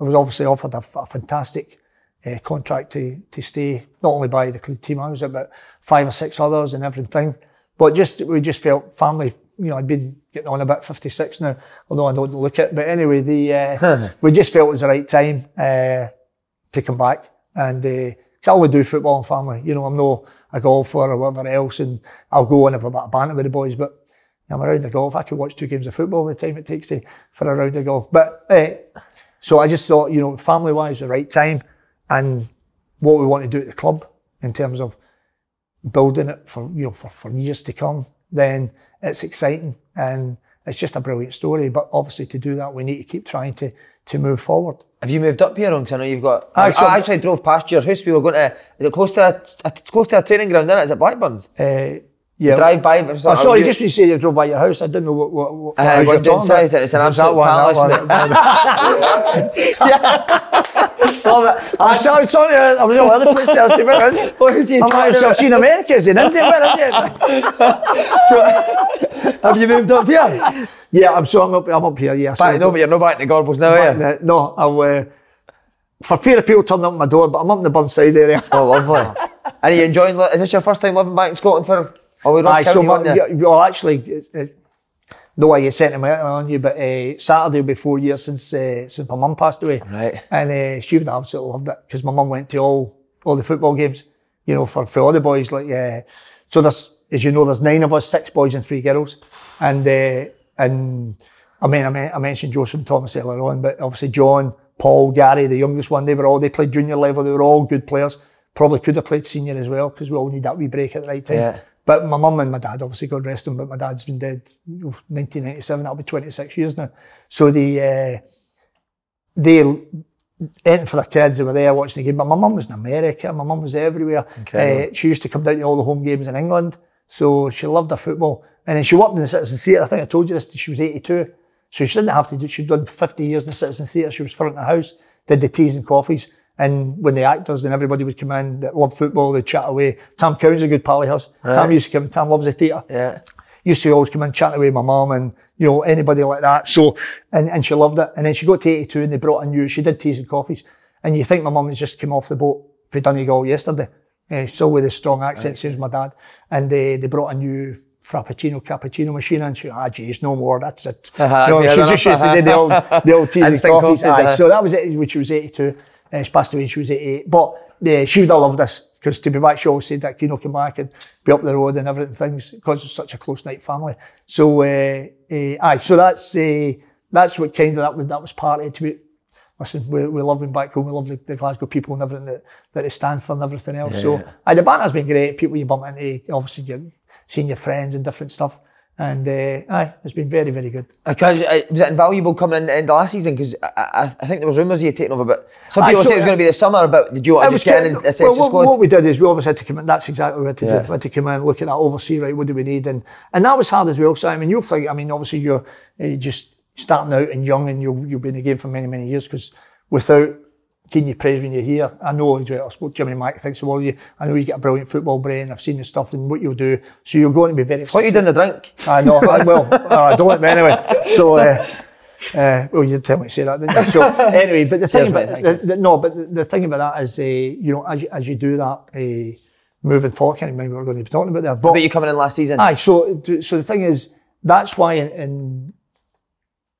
I was obviously offered a, a fantastic uh, contract to, to stay, not only by the team I was at, but five or six others and everything. But just we just felt family. You know, I'd been getting on about 56 now, although I don't look it. But anyway, the uh, we just felt it was the right time uh, to come back. And cause I only do football and family. You know, I'm no a golfer or whatever else, and I'll go and have a bit of banter with the boys. But I'm around the golf. I could watch two games of football the time it takes to for a round of golf. But uh, so I just thought, you know, family wise, the right time, and what we want to do at the club in terms of building it for you know for, for years to come, then it's exciting and it's just a brilliant story. But obviously, to do that, we need to keep trying to to move forward. Have you moved up here, Because I know you've got. I, so- I actually drove past your house. We were going to. Is it close to a, close to a training ground? Isn't it? Is it Blackburns? Uh, yeah. Drive by. Oh, sorry, You- just you say you drove by your house, I didn't know what, what, what Uh, house we're you're down talking about. south, it's an that absolute one, that palace, one? Love it. I'm sorry, sorry, I was all over the place. I was where is it? I'm I've seen America, is it India? Where is it? Have you moved up here? Yeah, I'm so I'm up, I'm up here, yeah. so- no, but you're not back in the Gorbals now, are you? No, I'll, uh, for fear of people turning up my door, but I'm up in the Burnside area. Oh, lovely. and are you enjoying? Is this your first time living back in Scotland for? Oh, we Aye, so my, yeah, well, actually, uh, uh, no way you sentimental on you, but uh, Saturday will be four years since uh, since my mum passed away. Right. And uh, she would have absolutely loved it because my mum went to all all the football games, you know, for, for all the boys. Like, uh, so there's, as you know, there's nine of us, six boys and three girls, and uh, and I mean, I, mean, I mentioned Joseph and Thomas earlier on, but obviously John, Paul, Gary, the youngest one, they were all they played junior level. They were all good players. Probably could have played senior as well because we all need that wee break at the right time. Yeah. But my mum and my dad, obviously, God rest them, but my dad's been dead oh, 1997, that'll be 26 years now. So the, uh, they, anything for the kids, they were there watching the game. But my mum was in America, my mum was everywhere. Incredible. Uh, she used to come down to all the home games in England. So she loved her football. And then she worked in the Citizen Theatre. I think I told you this, she was 82. So she didn't have to do, she'd done 50 years in the Citizen Theatre. She was front of the house, did the teas and coffees. And when the actors and everybody would come in that love football, they'd chat away. Tam Cowan's a good pal of hers. Tam used to come, Tam loves the theatre Yeah. used to always come in chat away with my mum and you know anybody like that. So and, and she loved it. And then she got to 82 and they brought in new. She did teas and coffees. And you think my mum has just come off the boat for Donegal yesterday. Uh, still with a strong accent, same as my dad. And they they brought a new frappuccino cappuccino machine and she ah geez no more that's it Uh-huh, you know, she just used to do the old the old teas and coffees, uh-huh. so that was it when she was 82 uh, she passed away when she was 88 but uh, she would have loved this because to be back she always said that you know come back and be up the road and everything things because it's such a close knit family. So uh, uh, aye so that's uh, that's what kind of that was that was part of it to be listen we, we love being back home we love the, the Glasgow people and everything that, that they stand for and everything else. So aye, the banter's been great people you bump into obviously you're seeing your friends and different stuff and uh, aye it's been very very good Because uh, was it invaluable coming in the last season? Because I, I, I think there was rumours you had taken over, but some Aye, people so, say it was uh, going to be the summer. But did you want I to just get in and assess well, the what, squad? what we did is we obviously had to come in. That's exactly what we had to Yeah. do. We had to come in, look at that, oversee, right, what do we need? And and that was hard as well. So, I mean, you'll think, I mean, obviously you're uh, just starting out and young and you'll, you'll be in the game for many, many years because without giving you praise when you're here, I know, I spoke to Jimmy Mack, thinks of all you, I know you get a brilliant football brain, I've seen the stuff and what you'll do. So you're going to be very what you done the drink? I know. I, well, I don't. But anyway, so uh, uh, well, you did tell me to say that, didn't you? So anyway, but the thing about the, the, no, but the, the thing about that is, uh, you know, as you, as you do that, uh, moving forward, I can't remember what we're going to be talking about there. But But you coming in last season? aye, so so the thing is, that's why in, in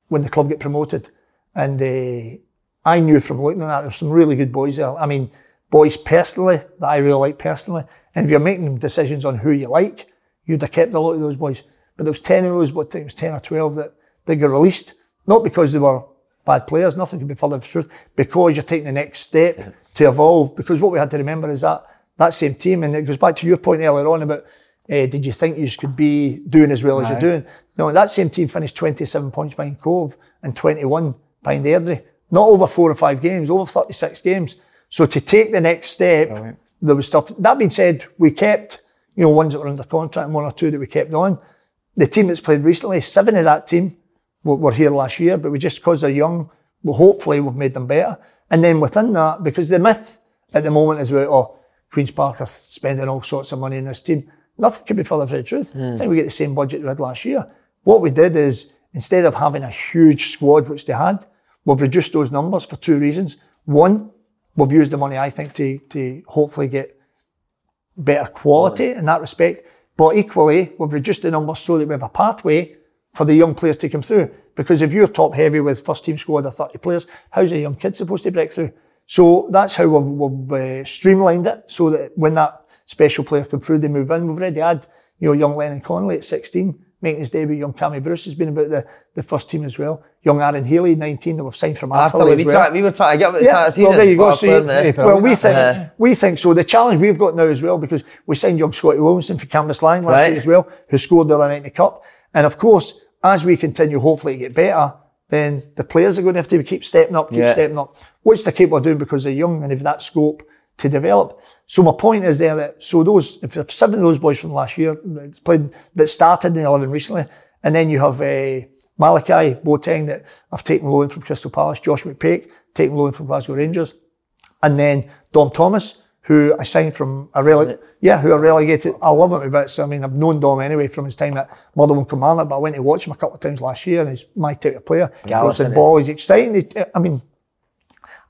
when the club get promoted, and uh, I knew from looking at that, there's some really good boys there. I mean, boys personally that I really like personally. And if you're making decisions on who you like, you'd have kept a lot of those boys. But there was ten of those, what I it was ten or twelve that that got released, not because they were bad players. Nothing could be further from the truth. Because you're taking the next step to evolve. Because what we had to remember is that that same team, and it goes back to your point earlier on about. Uh, did you think you could be doing as well as you're doing? No, that same team finished 27 points behind Cove and 21 behind Airdrie. Not over four or five games, over 36 games. So to take the next step, there was stuff. That being said, we kept, you know, ones that were under contract and one or two that we kept on. The team that's played recently, seven of that team were, were here last year, but we just because they're young, well, hopefully we've made them better. And then within that, because the myth at the moment is about, oh, Queen's Park are spending all sorts of money in this team. Nothing could be further from the truth. Hmm. I think we get the same budget we had last year. What we did is, instead of having a huge squad, which they had, we've reduced those numbers for two reasons. One, we've used the money, I think, to, to hopefully get better quality in that respect. But equally, we've reduced the numbers so that we have a pathway for the young players to come through. Because if you're top heavy with first team squad of 30 players, how's a young kid supposed to break through? So that's how we've, we've uh, streamlined it so that when that special player come through, they move in. We've already had, you know, young Lennon Connolly at 16 making his debut. Young Cammy Bruce has been about the, the first team as well. Young Aaron Healy, 19, that we've signed from After Atherley we, well. try, we were trying to get at the Yeah, start of the season. well, there you go. What a See, player, well, we think Uh, we think so. The challenge we've got now as well because we signed young Scotty Williamson for Cambuslang last Right. year as well, who scored the in the cup. And of course, as we continue, hopefully to get better, then the players are going to have to keep stepping up, keep Yeah. stepping up, which they're capable of doing because they're young and have that scope to develop. So my point is there that so those if, seven of those boys from last year played that started in the eleven recently, and then you have uh, Malachi Boateng that I've taken loan from Crystal Palace, Josh McPake taken loan from Glasgow Rangers, and then Dom Thomas, who I signed from a rele- yeah, who are relegated. I love him a bit. So I mean, I've known Dom anyway from his time at Motherwell and Kilmarnock, but I went to watch him a couple of times last year, and he's my type of player. Goes the ball, he's exciting. He- I mean,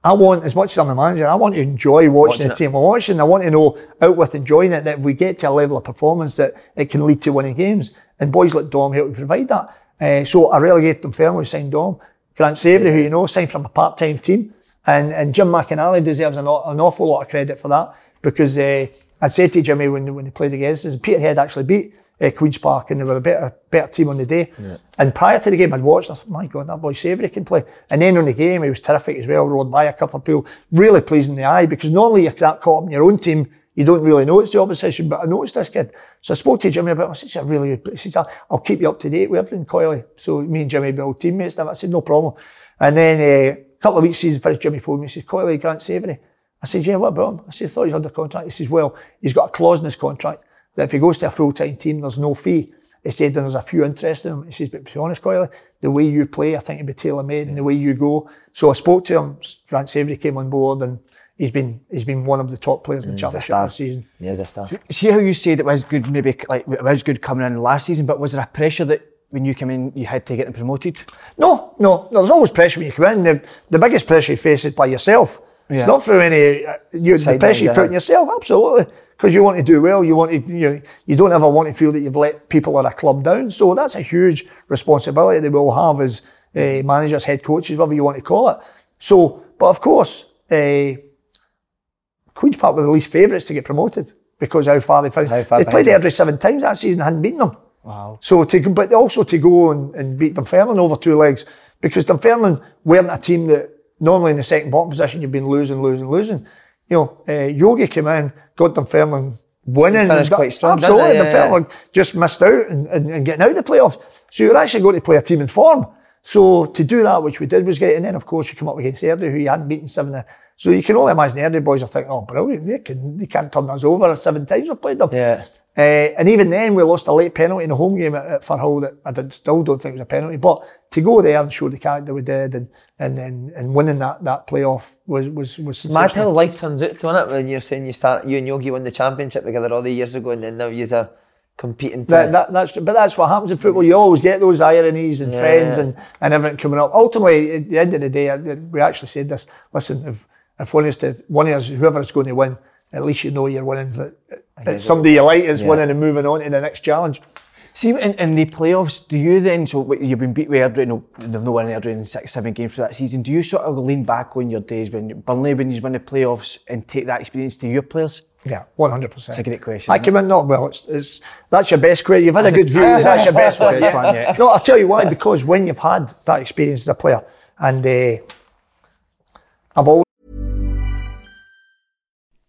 I want, as much as I'm a manager, I want to enjoy watching, Watching the it. team I'm watching. I want to know out with enjoying it that if we get to a level of performance that it can lead to winning games. And boys like Dom help provide that. Uh, so I relegated them firmly, signed Dom. Grant Savoury, who you know, signed from a part-time team. And, and Jim McInally deserves an, an awful lot of credit for that because uh, I said to Jimmy when, when they played against us, Peterhead actually beat uh, Queen's Park and they were a better, better team on the day. And prior to the game, I'd watched, I thought, my God, that boy Savoury can play. And then on the game, he was terrific as well, rode by a couple of people, really pleasing the eye because normally you're that caught up in your own team, you don't really know it's the opposition, but I noticed this kid. So I spoke to Jimmy about it. I said, "He's a really good, place. he says, I'll, keep you up to date with everything, Coyley. So me and Jimmy be old teammates. And I said, no problem. And then uh, a couple of weeks season finished, Jimmy phoned me. He says, Coyley, save Savoury. I said, yeah, what about him? I said, I thought he's under contract. He says, well, he's got a clause in his contract that if he goes to a full-time team, there's no fee. He said, and there's a few interested in him. He says, but to be honest, Coyley, the way you play, I think it'd be tailor-made and the way you go. So I spoke to him. Grant Savoury came on board and he's been, he's been one of the top players in the championship this season. Yeah, he's a star. See how you said it was good, maybe like it was good coming in last season, but was there a pressure that when you came in you had to get them promoted? No, no, no, there's always pressure when you come in. The, the biggest pressure you face is by yourself. Yeah. It's not through any, uh, you, the pressure you put yeah. on yourself, absolutely. Because you want to do well, you want to, you, you don't ever want to feel that you've let people at a club down. So that's a huge responsibility that we all have as uh, managers, head coaches, whatever you want to call it. So, but of course, uh, Queen's Park were the least favourites to get promoted because how far they finished. How far they played Airdrie seven times that season, hadn't beaten them. Wow. So to but also to go and, and beat Dunfermline over two legs because Dunfermline weren't a team that normally in the second bottom position you've been losing, losing, losing. You know, uh, Yogi came in, got Dunfermline winning. Finished and quite strong, didn't Absolutely, they? Yeah, Dunfermline just missed out and, and, and getting out of the playoffs. So you're actually going to play a team in form. So to do that, which we did, was great. And then of course you come up against Airdrie, who you hadn't beaten seven. uh, So you can only imagine the Airdrie boys are thinking, oh, brilliant, they can they can't turn us over seven times we've played them. Yeah. Uh, and even then, we lost a late penalty in the home game at, at Firhill that I did, still don't think it was a penalty. But to go there and show the character we did and and and, and winning that, that playoff was was was Mad how life turns out to it when you're saying you start, you and Yogi won the championship together all the years ago, and then now you are competing. That, that, that's but that's what happens in football. You always get those ironies and Yeah. friends and, and everything coming up. Ultimately, at the end of the day, we actually said this. Listen, if if one is to one of us, whoever is going to win, at least you know you're winning. But it's somebody you like is Yeah. winning and moving on to the next challenge. See, in, in the playoffs, do you then, so you've been beat with Airdrie, no, they've not won Airdrie in six, seven games for that season. Do you sort of lean back on your days when Burnley, when you win the playoffs and take that experience to your players? Yeah, one hundred percent. It's a great question, I came in not well. It's, it's that's your best career. You've had a good view. that's- That's your best one. yeah. one, yeah. No, I'll tell you why. Because when you've had that experience as a player, and uh, I've always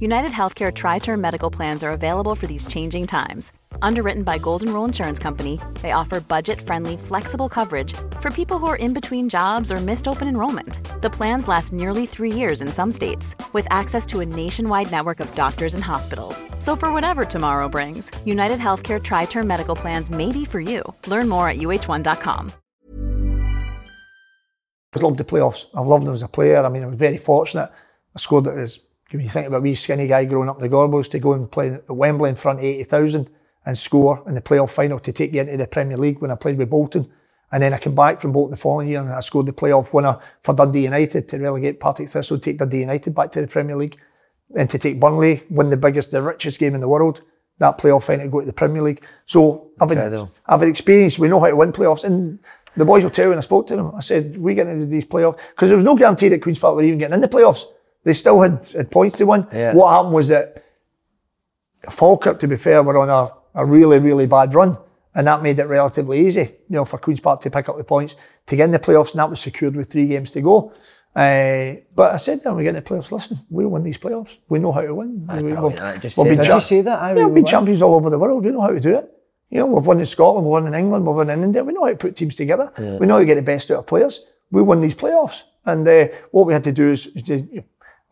United Healthcare Tri Term Medical Plans are available for these changing times. Underwritten by Golden Rule Insurance Company, they offer budget friendly, flexible coverage for people who are in between jobs or missed open enrollment. The plans last nearly three years in some states, with access to a nationwide network of doctors and hospitals. So, for whatever tomorrow brings, United Healthcare Tri Term Medical Plans may be for you. Learn more at uh1.com. I've loved the playoffs. I've loved them as a player. I mean, I was very fortunate. I scored it as when you think about me, skinny guy growing up in the Gorbals, to go and play at Wembley in front of 80,000 and score in the playoff final to take you into the Premier League when I played with Bolton. And then I came back from Bolton the following year and I scored the playoff winner for Dundee United to relegate Partick Thistle, take Dundee United back to the Premier League, and to take Burnley, win the biggest, the richest game in the world, that playoff final, to go to the Premier League. So I've had, I've had experience, we know how to win playoffs. And the boys will tell you when I spoke to them, I said, we get into these playoffs, because there was no guarantee that Queen's Park were even getting in the playoffs. They still had, had points to win. Yeah. What happened was that Falkirk, to be fair, were on a, a really, really bad run. And that made it relatively easy, you know, for Queen's Park to pick up the points to get in the playoffs, and that was secured with three games to go. Uh, but I said, when we get in the playoffs, listen, we'll win these playoffs. We know how to win. That's we, brilliant, that just we've said been that. Did cha- you say that? I yeah, we've been win. champions all over the world. We know how to do it. You know, we've won in Scotland, we've won in England, we've won in India. We know how to put teams together. We know how to get the best out of players. We won these playoffs. And uh, what we had to do is, to,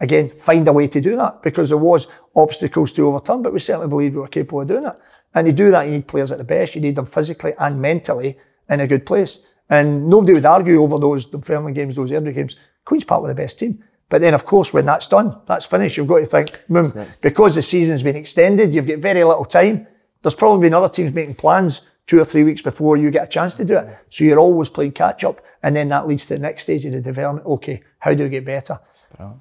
again, find a way to do that because there was obstacles to overturn, but we certainly believed we were capable of doing it. And to do that, you need players at the best. You need them physically and mentally in a good place. And nobody would argue over those Dunfermline games, those Airdrie games. Queen's Park were the best team. But then, of course, when that's done, that's finished, you've got to think, hmm, because the season's been extended, you've got very little time. There's probably been other teams making plans two or three weeks before you get a chance to do it. So you're always playing catch up. And then that leads to the next stage of the development. Okay, how do we get better?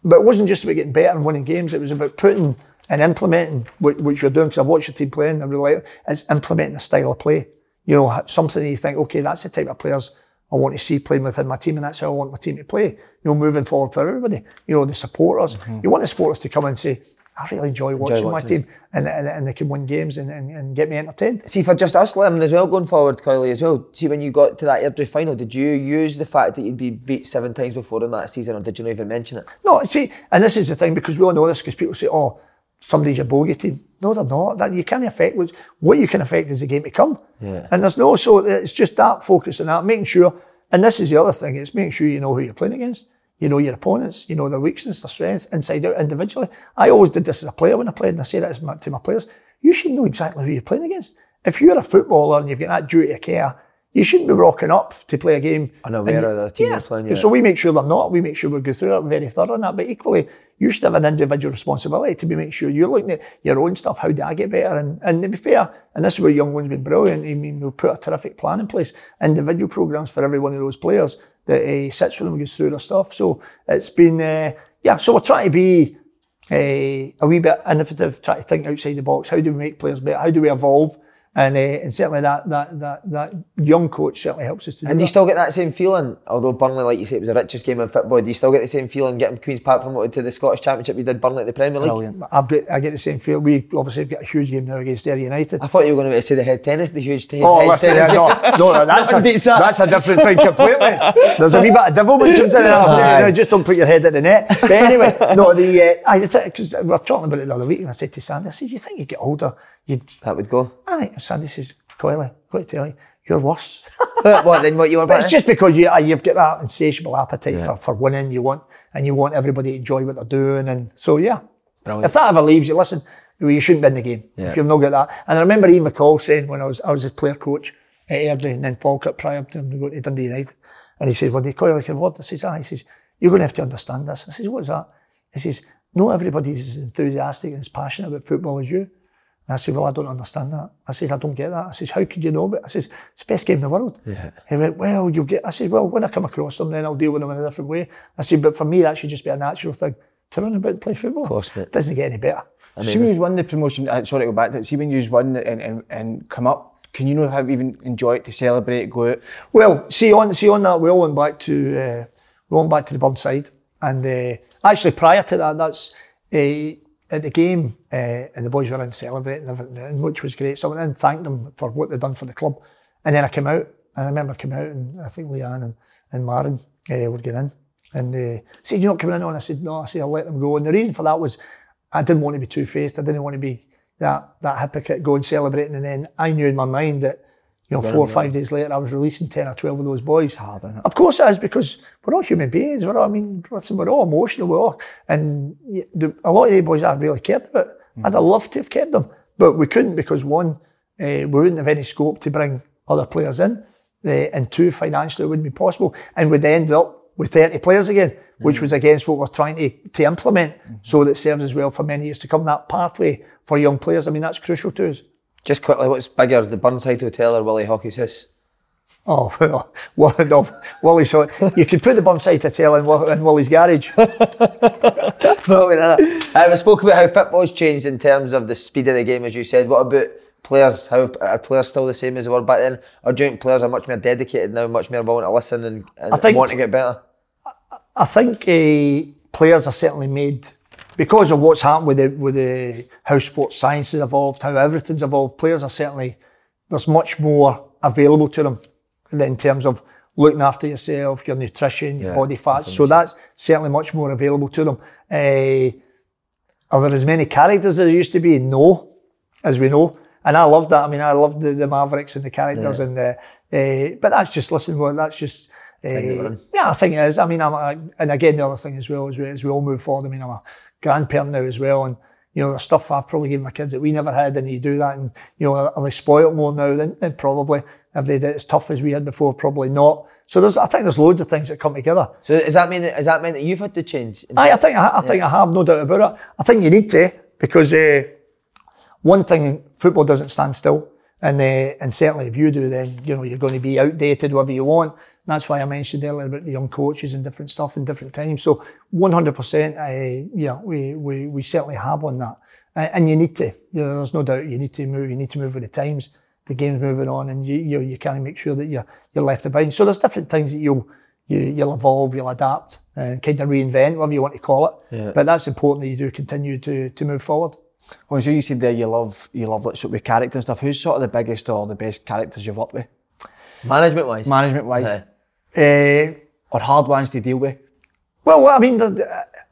But it wasn't just about getting better and winning games. It was about putting and implementing what, what you're doing. Because I've watched your team playing. I really like. It's implementing a style of play. You know, something that you think, okay, that's the type of players I want to see playing within my team, and that's how I want my team to play. You know, moving forward for everybody. You know, the supporters. Mm-hmm. You want the supporters to come and say, I really enjoy watching, my watching team, and, and, and they can win games and, and, and get me entertained. See, for just us learning as well, going forward, Coyley, as well. See, when you got to that Airdrie final, did you use the fact that you'd be beat seven times before in that season, or did you not even mention it? No, see, and this is the thing because we all know this because people say, "Oh, somebody's your bogey team." No, they're not. That you can't affect. What what you can affect is the game to come. Yeah. And there's no so it's just that focus and that, making sure. And this is the other thing: it's making sure you know who you're playing against. You know your opponents. You know their weaknesses, their strengths, inside out, individually. I always did this as a player when I played, and I say that to my players. You should know exactly who you're playing against. If you're a footballer and you've got that duty of care, you shouldn't be rocking up to play a game. Unaware and- of the team yeah. you're playing, yeah. So we make sure they're not. We make sure we go through it. Very thorough on that. But equally, you should have an individual responsibility to be make sure you're looking at your own stuff. How do I get better? And, and to be fair, and this is where young ones been brilliant. I mean, we'll put a terrific plan in place, individual programs for every one of those players that uh, sits with them and goes through their stuff. So it's been, uh, yeah. So we're trying to be uh, a wee bit innovative, try to think outside the box. How do we make players better? How do we evolve? And, uh, and certainly that, that that that young coach certainly helps us to do And do you that. still get that same feeling? Although Burnley, like you say, it was the richest game in football. Do you still get the same feeling getting Queens Park promoted to the Scottish Championship? You did Burnley at the Premier League. Brilliant. I've got I get the same feel. We obviously have got a huge game now against Derry United. I thought you were going to say the head tennis, the huge t- Oh, listen, tennis. no, no, that's, a, that's a different thing completely. There's a wee bit of devilment comes in there. I'm saying, Aye. no, just don't put your head at the net. But anyway, no, the uh, I because we were talking about it the other week, and I said to Sandy, I said, you think you get older, you'd. That would go. Aye, Sandy says, Coyley, I've got to tell you, you're worse. what then? What you were? But it's just because you, uh, you've got that insatiable appetite for, for winning. You want and you want everybody to enjoy what they're doing, and so yeah. Brilliant. If that ever leaves you, listen, you shouldn't be in the game if you've not got that. And I remember Ian McCall saying when I was I was his player coach at Airdrie and then Falkirk prior to him going to Dundee United, and he says, "Well, do you call like a word?" I says, "Ah." He says, "You're going to have to understand this." I says, "What's that?" He says, "Not everybody's as enthusiastic and as passionate about football as you." And I said, well, I don't understand that. I says, I don't get that. I says, how could you know? But I says, it's the best game in the world. He went, well, you'll get, I said, well, when I come across them, then I'll deal with them in a different way. I said, but for me, that should just be a natural thing to run about and play football. Of course, mate. It doesn't get any better. See when you won the promotion, uh, sorry to go back to it, see when you won and, and, and come up, can you know how even enjoy it to celebrate, go out? Well, see on see on that we all went back to uh, we went back to the Burnside, and uh, actually prior to that, that's uh, at the game, uh, and the boys were in celebrating, and everything, which was great. So I went in and thanked them for what they'd done for the club, and then I came out, and I remember coming out, and I think Leanne and and Maren uh, were getting in, and uh, said, "You're not coming in?" And I said, "No." I said, "I'll let them go." And the reason for that was I didn't want to be two faced. I didn't want to be that that hypocrite going celebrating, and then I knew in my mind that you know, four or five days later, I was releasing 10 or 12 of those boys. hard, isn't it? Of course it is, because we're all human beings. We're all, I mean, listen, we're all emotional. We're all, and the, a lot of the boys I really cared about. I'd have loved to have kept them, but we couldn't because one, uh, we wouldn't have any scope to bring other players in, uh, and two, financially it wouldn't be possible. And we'd end up with 30 players again, which was against what we're trying to, to implement so that it serves as well for many years to come. That pathway for young players, I mean, that's crucial to us. Just quickly, what's bigger, the Burnside Hotel or Willie Hockey's house? Oh, well, no, Wally's so you could put the Burnside Hotel in, in Wally's garage. Probably not. Uh, we spoke about how football's changed in terms of the speed of the game, as you said. What about players? How are players still the same as they were back then? Or do you think players are much more dedicated now, much more willing to listen and, and think- want to get better? I think uh, players are certainly made because of what's happened with the with the how sports science has evolved, how everything's evolved. Players are certainly there's much more available to them in terms of looking after yourself, your nutrition, your Yeah, body fats. So that's certainly much more available to them. Uh, are there as many characters as there used to be? No, as we know. And I loved that. I mean, I loved the, the Mavericks and the characters, and the, uh, but that's just listen. Well, that's just. Uh, that we're in. yeah, I think it is. I mean, I'm, I, and again, the other thing as well as we, as we all move forward. I mean, I'm a grandparent now as well, and you know, the stuff I've probably given my kids that we never had, and you do that, and you know, are they spoiled more now than, than probably? Have they did it as tough as we had before? Probably not. So there's, I think there's loads of things that come together. So does that mean is that mean that you've had to change? Aye, I think I, I think I have no doubt about it. I think you need to because uh, one thing football doesn't stand still, and uh, and certainly if you do, then you know you're going to be outdated whatever you want. And that's why I mentioned earlier about the young coaches and different stuff in different times. So 100%, uh, yeah, we, we we certainly have on that, and, and you need to. You know, there's no doubt you need to move. You need to move with the times. The game's moving on, and you you you kind of make sure that you're you're left behind. So there's different things that you'll you, you'll evolve, you'll adapt, and kind of reinvent, whatever you want to call it. Yeah. But that's important that you do continue to to move forward. Well, so you said there you love you love like sort of character and stuff. Who's sort of the biggest or the best characters you've worked with, Management wise. management wise, Aye. Uh, or hard ones to deal with? well, I mean,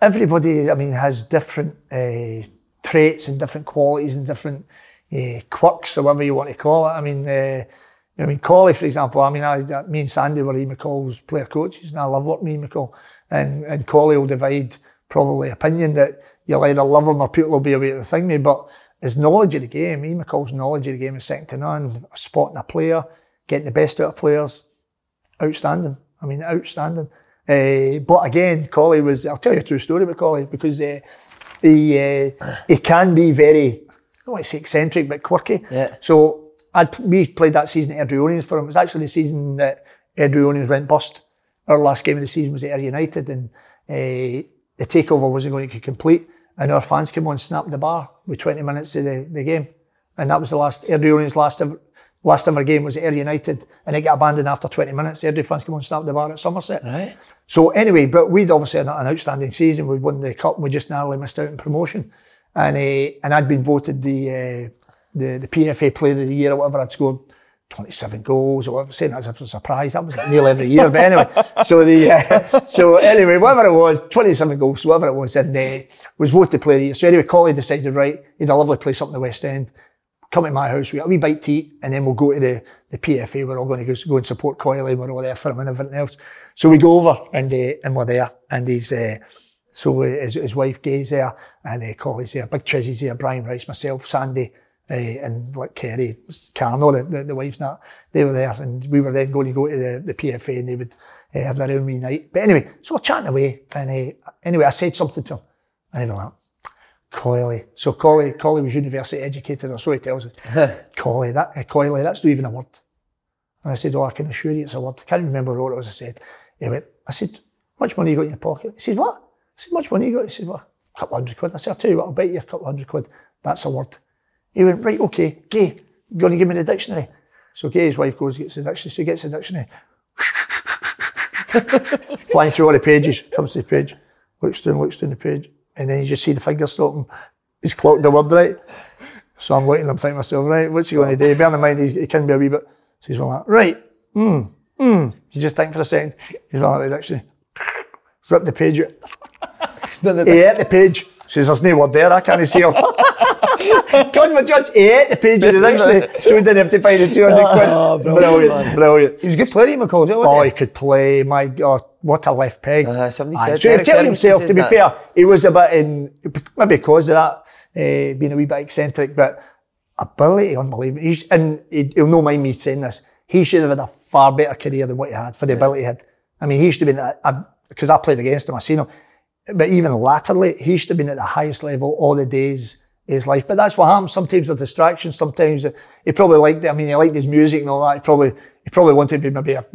everybody, I mean, has different uh, traits and different qualities and different uh, quirks, or whatever you want to call it. I mean, uh, I mean, Colley, for example. I mean, I, me and Sandy were Ian McCall's player coaches, and I love what with Ian McCall. And and Colley will divide probably opinion that you'll either love him or people will be away at the thing. Mate. But his knowledge of the game, Ian McCall's knowledge of the game is second to none. Spotting a player, getting the best out of players, outstanding. I mean, outstanding. Uh, but again, Collie was, I'll tell you a true story about Collie because uh, he uh, he can be very, I don't want to say eccentric, but quirky. Yeah. So I'd, we played that season at Airdrieonians for him. It was actually the season that Airdrieonians went bust. Our last game of the season was at Ayr United and uh, the takeover wasn't going to complete and our fans came on and snapped the bar with 20 minutes of the, the game. and that was the last Airdrie last ever, last ever game was at Ayr United, and it got abandoned after 20 minutes. The Airdrie fans come on and snap the bar at Somerset. Right. So anyway, but we'd obviously had an outstanding season. We'd won the cup. And we just narrowly missed out in promotion, and uh, and I'd been voted the uh, the the PFA Player of the Year or whatever. I'd scored 27 goals or whatever, saying that as if it was a surprise. That was like nearly every year. But anyway, so the uh, so anyway, whatever it was, 27 goals, whatever it was, and uh, was voted player of the year. So anyway, Collie decided, right, he'd a lovely place up in the West End. Come to my house, we got a wee bite to eat, and then we'll go to the, the PFA. We're all going to go, go and support Coyley. We're all there for him and everything else. So we go over and uh, and we're there, and he's uh, so his, his wife Gay's there, and uh, Collie's there, Big Chizzy's there, Brian Rice, myself, Sandy, uh, and like Kerry, Carno, the, the, the wife's not, they were there, and we were then going to go to the, the PFA, and they would uh, have their own wee night. But anyway, so we're chatting away, and uh, anyway, I said something to him, and he was like, Coyley. So Collie, Collie was university educated, or so he tells us. Collie, that, uh, Coyley, that's not even a word. And I said, oh, I can assure you it's a word. I can't remember what it was I said. He went, I said, much money you got in your pocket? He said, what? I said, much money you got? He said, well, a couple hundred quid. I said, I'll tell you what, I'll bet you a couple of hundred quid. That's a word. He went, right, okay, Gay, You're going to give me the dictionary? So Gay's wife goes, gets the dictionary, so he gets the dictionary. Flying through all the pages, comes to the page, looks down, looks down the page, and then you just see the finger stopping. He's clocked the word right. So I'm looking, I'm thinking to myself, right, what's he going to do? Bear in mind, he can be a wee bit. So he's like, right, hmm, hmm. He's just thinking for a second. He's like, the dictionary. Rip the page out. he ate the page. Says, there's no word there, I can't see him. Gone my judge, he ate the page of dictionary, so we didn't have to pay the 200 quid. Oh, brilliant, brilliant. He was a good player, he McCall, Oh, he could play. My God, what a left peg. Uh, somebody Aye, said- so he tell himself, to be that. fair, he was a bit in, maybe because of that, uh, being a wee bit eccentric, but ability, unbelievable. He's, and he, he'll not mind me saying this, he should have had a far better career than what he had for the ability he had. I mean, he should have been, because I played against him, I seen him, but even latterly, he should have been at the highest level all the days his life. But that's what happens. Sometimes the distractions, sometimes he probably liked it. I mean, he liked his music and all that. He probably, he probably wanted to be maybe a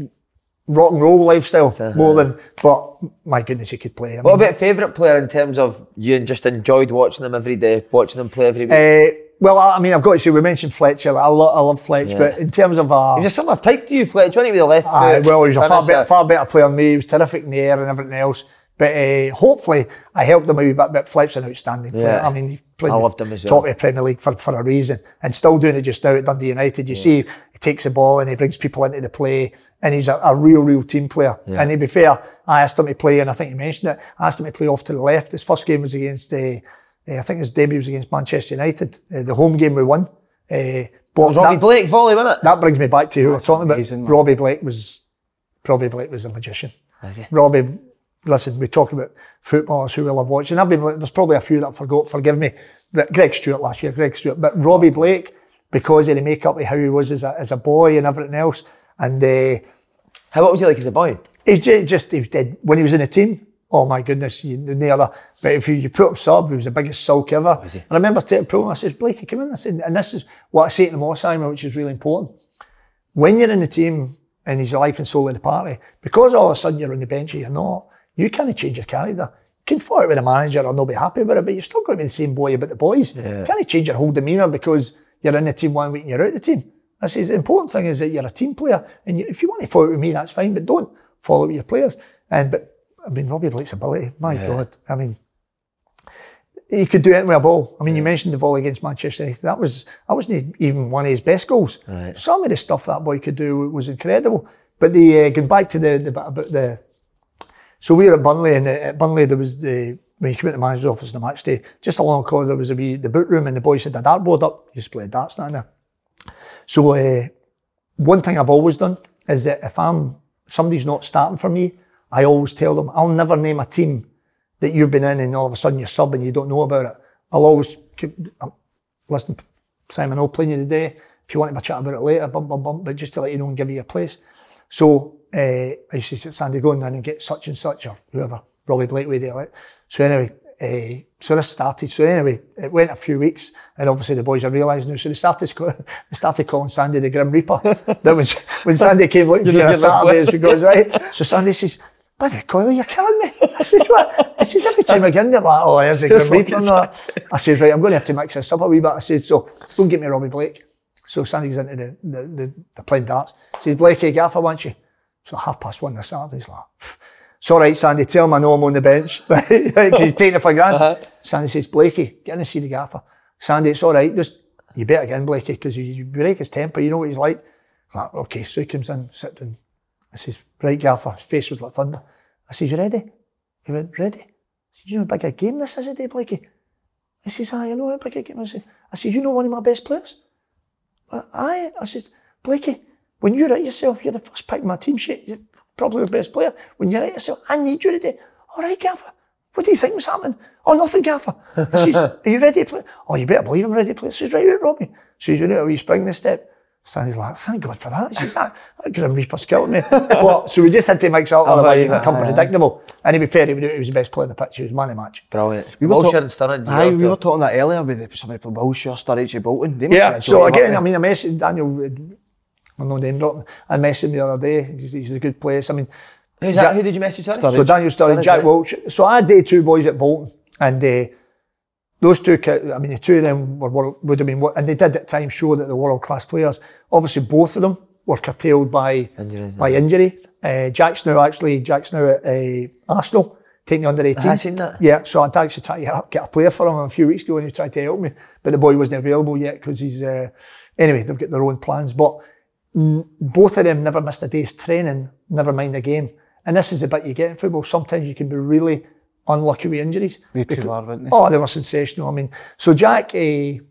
rock and roll lifestyle more than, but my goodness, he could play. I What mean, about favourite player in terms of you just enjoyed watching them every day, watching them play every week? uh, well, I mean, I've got to say, we mentioned Fletcher. I, lo- I love Fletch, but in terms of, uh, he was a similar type to you, Fletch, wasn't he, with the left Aye, foot? well, he was a far far better player than me. He was terrific in the air and everything else. But uh, hopefully, I helped him a wee bit. But Fletcher's an outstanding player. Yeah. I mean, he played I loved him as top well. of the Premier League for, for a reason, and still doing it just now at Dundee United. You see, he takes the ball and he brings people into the play, and he's a, a real, real team player. And to be fair, I asked him to play, and I think you mentioned it. I asked him to play off to the left. His first game was against, uh, I think his debut was against Manchester United. Uh, the home game we won. Uh, but was Robbie that- Blake volley, wasn't it? that brings me back to who we're talking amazing, about. man. Robbie Blake was, Robbie Blake was a magician. Was he? Robbie, listen, we talk about footballers who we love watching. I've been, there's probably a few that I forgot, forgive me. But Greg Stewart last year, Greg Stewart. But Robbie Blake, because of the makeup of how he was as a, as a boy and everything else. And uh, How what was he like as a boy? He's ju- just, he was dead. When he was in the team, oh my goodness, you no other. But if you, you put him sub, he was the biggest sulk ever. he? And I remember taking pro, I said, Blakey, come in. I said, and this is what I say to them all, Simon, which is really important. When you're in the team and he's the life and soul of the party, because all of a sudden you're on the bench and you're not, you can't change your character. You can fight with a manager or not be happy with it, but you've still got to be the same boy about the boys. You can't change your whole demeanour because you're in the team one week and you're out the team. I say the important thing is that you're a team player, and you, if you want to follow with me, that's fine, but don't follow with your players. And but I mean, Robbie Blake's ability, my God, I mean, he could do anything with a ball. I mean, you mentioned the volley against Manchester United. That was that wasn't even one of his best goals. Some of the stuff that boy could do was incredible. But the uh, going back to the, the bit about the so we were at Burnley, and uh, at Burnley there was the when you come into the manager's office on the match day, just along the corridor there was a wee the boot room, and the boys had a dartboard up. You just played darts down there. So uh, one thing I've always done is that if I'm somebody's not starting for me, I always tell them I'll never name a team that you've been in and all of a sudden you're sub and you don't know about it. I'll always keep, um, listen, Simon, I'll play you today. If you want to chat about it later, bum bum bum, but just to let you know and give you a place. So uh, I used to say, Sandy, going in and get such and such or whoever, Robbie Blake with it. So anyway, uh, so this started. So anyway, it went a few weeks, and obviously the boys are realising now. So they started, they started calling Sandy the Grim Reaper. that was when Sandy came looking for me on You're Saturday, as we goes right. So Sandy says, Buddy, Coyley, you're killing me. I says, what? I says, every time I get in, they're like, oh, there's a reef on that. I says, right, I'm going to have to mix this up a wee bit. I says, so don't get me Robbie Blake. So Sandy goes into the, the, the, the playing darts. He Says, Blakey, Gaffer wants you. So half past one this Saturday, he's like, it's all right, Sandy, tell him I know I'm on the bench. Right, because he's taking it for granted. Uh-huh. Sandy says, Blakey, get in and see the gaffer. Sandy, it's all right, just, you better get in, Blakey, because you, break his temper, you know what he's like. I'm like, okay, so he comes in, sit down. I says, right, gaffer, his face was like thunder. I says, you ready? He went, ready? I said, you know how big a game this is a day, Blakey? He says, aye, I know how big a game this is. I said, you know one of my best players? Aye. I said, Blakey, when you're at yourself, you're the first pick in my team sheet, you're probably the best player. When you're at yourself, I need you today. All right, Gaffer. What do you think was happening? Oh, nothing, Gaffer. I says, are you ready to play? Oh, you better believe I'm ready to play. I says, right out, Robbie. Says, you know, a wee spring the step. Sandy's like, thank God for that. He says, that, that Grim Reaper's killed me. but, so we just had to mix it up, otherwise it yeah, become yeah. predictable. And to be fair, he knew he was the best player in the pitch. He was man of the match. Brilliant. We were Wilshere talk- and Sturridge. Aye, we were were talking that earlier with the, somebody from Wilshere, Sturridge, Bolton. They Yeah, so again, up I mean, I messaged Daniel, I'm no name dropping, I messaged him the other day, he's, he's a good place. I mean, Who's that? Who did you message? Sorry? so Daniel Sturridge, Jack right. Welch. So I had day two boys at Bolton, and uh, those two, I mean, the two of them were, would have been, and they did at times show that they're world class players. Obviously, both of them were curtailed by Injuries, by yeah. injury. Uh, Jack's now actually, Jack's now at uh, Arsenal, taking the under 18. I seen that. Yeah, so I'd actually tried to get- get a player for him a few weeks ago and he tried to help me, but the boy wasn't available yet because he's, uh, anyway, they've got their own plans. But both of them never missed a day's training, never mind a game. And this is the bit you get in football. Sometimes you can be really unlucky with injuries. They Becau- are, weren't they? Oh, they were sensational. I mean, so Jack, uh,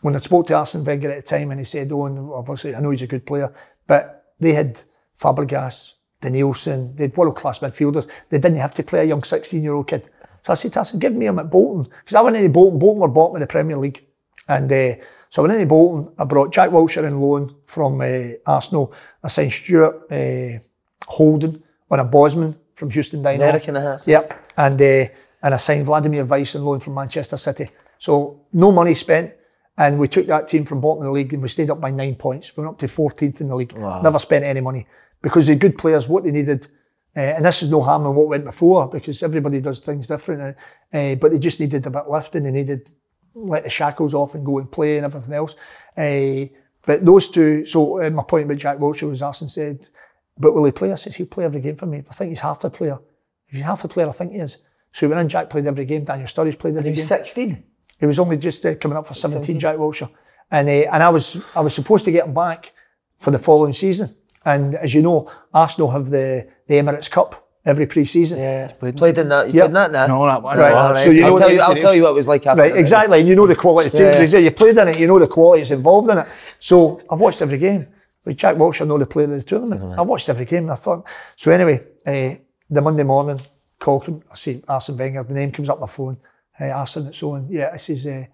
when I spoke to Arsene Wenger at the time and he said, oh, and obviously I know he's a good player, but they had Fabregas, Denilson, they had world-class midfielders. They didn't have to play a young 16-year-old kid. So I said to Arsene, give me him at Bolton. Because I went into Bolton, Bolton were bottom of the Premier League. And uh, so went into Bolton, I brought Jack Wilshere in loan from uh, Arsenal. I signed Stuart uh, Holden on a Bosman from Houston Dynamo. American, uh-huh. Yep. And uh, and I signed Vladimir Weiss on loan from Manchester City. So no money spent. And we took that team from bottom of the league and we stayed up by nine points. We went up to 14th in the league. Never spent any money because the good players, what they needed, uh, and this is no harm in what went before because everybody does things different. Uh, uh, but they just needed a bit lifting. They needed let the shackles off and go and play and everything else. Uh, but those two, so uh, my point about Jack Wilshere was Arsene said, but will he play? I says, he'll play every game for me. I think he's half the player. If he's half the player, I think he is. So when Jack played every game, Daniel Sturridge played every He game. was 16. He was only just uh, coming up for 17, Jack Wilshere. And, uh, and I was I was supposed to get him back for the following season. And as you know, Arsenal have the, the Emirates Cup every pre-season. Yeah. Played in that. You Yep. played in that now? No, that one. Right. All right. So you I'll, know tell you, I'll tell you what it was like after Right, that. exactly. And you know the quality of the team. Yeah. You played in it, you know the quality that's involved in it. So I've watched every game. With Jack Wilshere, know the player of the tournament. I watched every game and I thought, so anyway, uh, the Monday morning, call, com- I see Arsene Wenger, the name comes up my phone. Hey, Arsene, it's Owen. Yeah, I says, uh,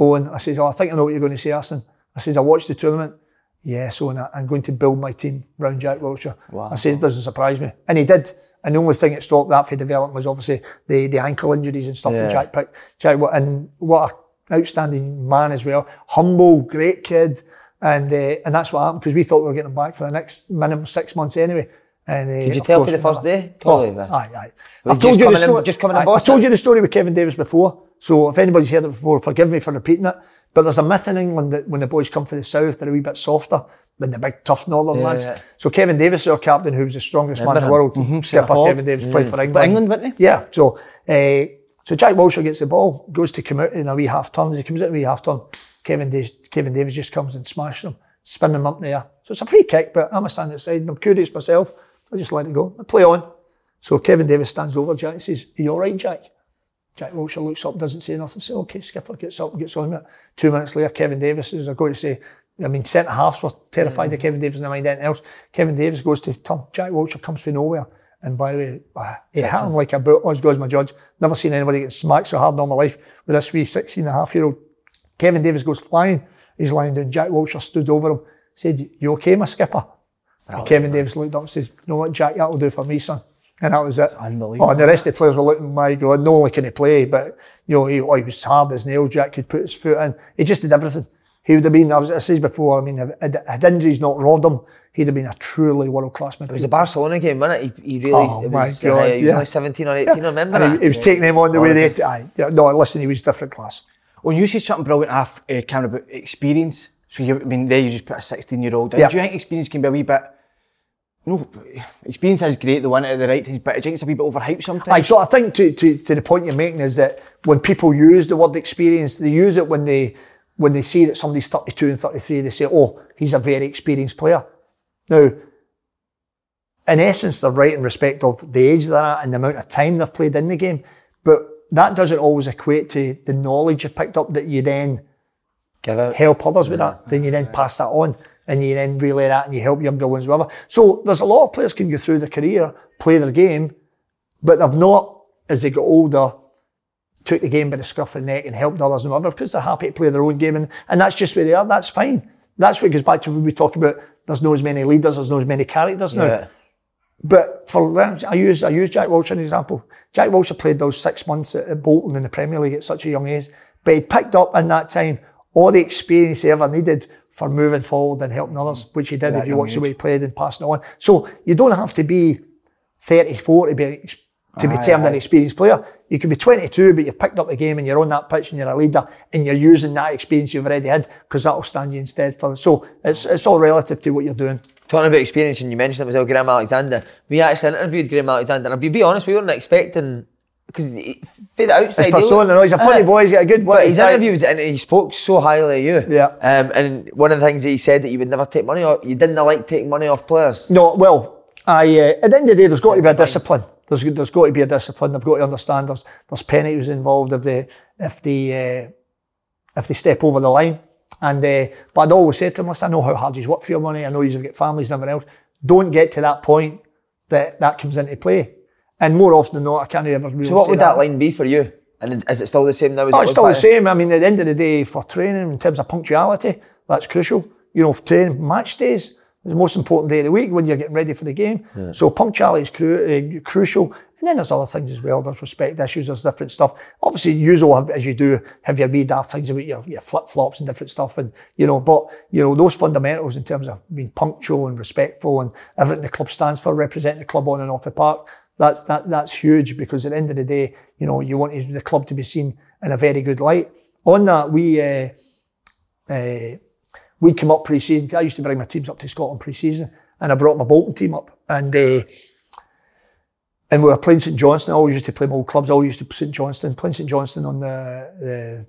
Owen. I says, oh, I think I know what you're going to say, Arsene. I says, I watched the tournament. Yes, Owen, I- I'm going to build my team around Jack Wilshere. I says, it doesn't surprise me. And he did. And the only thing that stopped that for development was obviously the, the ankle injuries and stuff Yeah. that Jack picked. Jack, and what an outstanding man as well. Humble, great kid. And uh, and that's what happened because we thought we were getting him back for the next minimum six months anyway. And, uh, Did you tell for the first day? Totally. Oh, aye, aye. I've told you the in- story. just coming in aye, I've told you the story with Kevin Davies before. So if anybody's heard it before, forgive me for repeating it. But there's a myth in England that when the boys come from the south, they're a wee bit softer than the big tough northern Yeah, lads. yeah. So Kevin Davies our captain, who was the strongest man in the world. Skipper Ford. Kevin Davies played for England. But England, wasn't he? Yeah. So uh, so Jack Wilshere gets the ball, goes to come out in a wee half turn. As he comes out in a wee half turn, Kevin Davies, Kevin Davies just comes and smashes him, spinning him up there. So it's a free kick, but I'm a stand outside and I'm curious myself. I just let it go. I play on. So Kevin Davies stands over Jack and says, Are you all right, Jack? Jack Wilshere looks up, doesn't say nothing. Say, okay, skipper gets up, gets on with it. Two minutes later, Kevin Davies is, going to say, I mean, centre halves were terrified of Kevin Davies, never mind anything else. Kevin Davies goes to turn. Jack Wilshere comes from nowhere. And by the way, ah, he hit him like a boot. As goes my judge. Never seen anybody get smacked so hard in all my life with this wee 16 and a half year old. Kevin Davies goes flying. He's lying down. Jack Wilshere stood over him, said, You okay, my skipper? And Kevin Davies looked up and says, You know what, Jack, that'll do for me, son. And that was it. unbelievable. Oh, and the rest of the players were looking, my God, not only can he play, but, you know, he, oh, he was hard as nails. Jack could put his foot in. He just did everything. he would have been, I, was, I said before, I mean, had, had injuries not robbed him, he'd have been a truly world class midfielder. It was the Barcelona game, wasn't it? He, he really, Oh, it was, God, uh, he was yeah. only 17 or 18, I remember And he, he was taking them on the way Horrible. they, aye, yeah, no, listen, he was different class. Well, you said something brilliant, half uh, Cameron, about experience. So you, I mean, there you just put a 16 year old in. Yeah. Do you think experience can be a wee bit? No, experience is great, the one at the right but I think it's a wee bit overhyped sometimes. Aye, so I think to, to, to the point you're making is that when people use the word experience, they use it when they when they see that somebody's 32 and 33, they say, oh, he's a very experienced player. Now, in essence, they're right in respect of the age they're at and the amount of time they've played in the game, but that doesn't always equate to the knowledge you've picked up that you then Give help others with that. Then you then pass that on and you then relay that and you help younger ones, whatever. So there's a lot of players can go through their career, play their game, but they've not, as they got older, took the game by the scruff of the neck and helped others and whatever because they're happy to play their own game and, and that's just where they are. That's fine. That's what goes back to when we talk about there's no as many leaders, there's no as many characters now. Yeah. But for I use I use Jack Wilshere as an example. Jack Wilshere played those six months at, at Bolton in the Premier League at such a young age, but he picked up in that time all the experience he ever needed for moving forward and helping others, mm. which he did That if you watch the way he played and passing it on. So you don't have to be 34 to be to be Aye, termed an experienced player. You could be 22, but you've picked up the game and you're on that pitch and you're a leader and you're using that experience you've already had because that'll stand you instead for. So it's it's all relative to what you're doing. Talking about experience, and you mentioned it was well, Graham Alexander. We actually interviewed Graham Alexander, and I'll be, be honest, we weren't expecting because for the outside, he persona, no, he's a funny boy, he's got a good way. his interview was, and he spoke so highly of you. Yeah. Um, and one of the things that he said that you would never take money off, you didn't like taking money off players. No, well, I uh, at the end of the day, there's got to be a discipline. There's there's got to be a discipline. They've got to understand there's there's penalties involved if they if they uh, if they step over the line. And uh, but I'd always say to them, listen, I know how hard you work for your money. I know you've got families and everything else. Don't get to that point that that comes into play. And more often than not, I can't ever really. So what would that line be for you? And is it still the same now? As Oh, it it's still the same. I mean, at the end of the day, for training in terms of punctuality, that's crucial. You know, training match days is the most important day of the week when you're getting ready for the game. So punctuality is cru- uh, crucial. And then there's other things as well. There's respect issues. There's different stuff. Obviously, usual have, as you do have your wee daft things about your, your flip flops and different stuff. And you know, but you know those fundamentals in terms of being punctual and respectful and everything the club stands for, representing the club on and off the park. That's that that's huge because at the end of the day, you know, you want the club to be seen in a very good light. On that, we uh, uh, we come up pre-season. I used to bring my teams up to Scotland pre-season, and I brought my Bolton team up, and uh, and we were playing St Johnstone. I always used to play my old clubs. I always used to St Johnstone, playing St Johnstone on the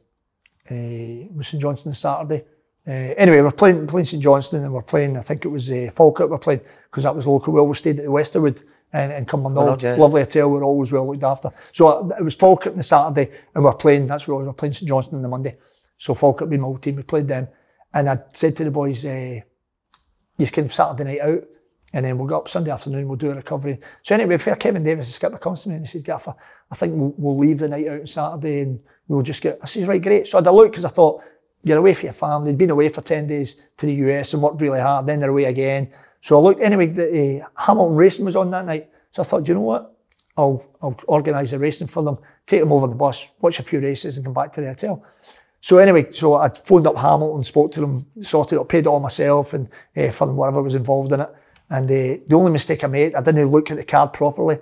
the uh, St Johnstone Saturday. Uh, anyway, we're playing playing St Johnstone, and we're playing. I think it was uh, Falkirk. We're playing because that was local. We always stayed at the Westerwood and, and Cumbernauld. Cumbernauld, yeah. Lovely hotel. We are always well looked after. So uh, it was Falkirk on the Saturday, and we're playing. That's where we were playing St Johnstone on the Monday. So Falkirk being my old team, we played them, and I said to the boys, uh, "You can Saturday night out." And then we'll go up Sunday afternoon, we'll do a recovery. So anyway, fair Kevin Davies, the skipper, comes to me and he says, Gaffer, I think we'll, we'll leave the night out on Saturday and we'll just get, I says, right, great. So I had a look because I thought, you're away for your family. They'd been away for 10 days to the US and worked really hard. Then they're away again. So I looked, anyway, the, uh, Hamilton Racing was on that night. So I thought, do you know what? I'll, I'll organise the racing for them, take them over the bus, watch a few races and come back to the hotel. So anyway, so I phoned up Hamilton, spoke to them, sorted it, paid it all myself and uh, for whatever was involved in it. And uh, the only mistake I made, I didn't look at the card properly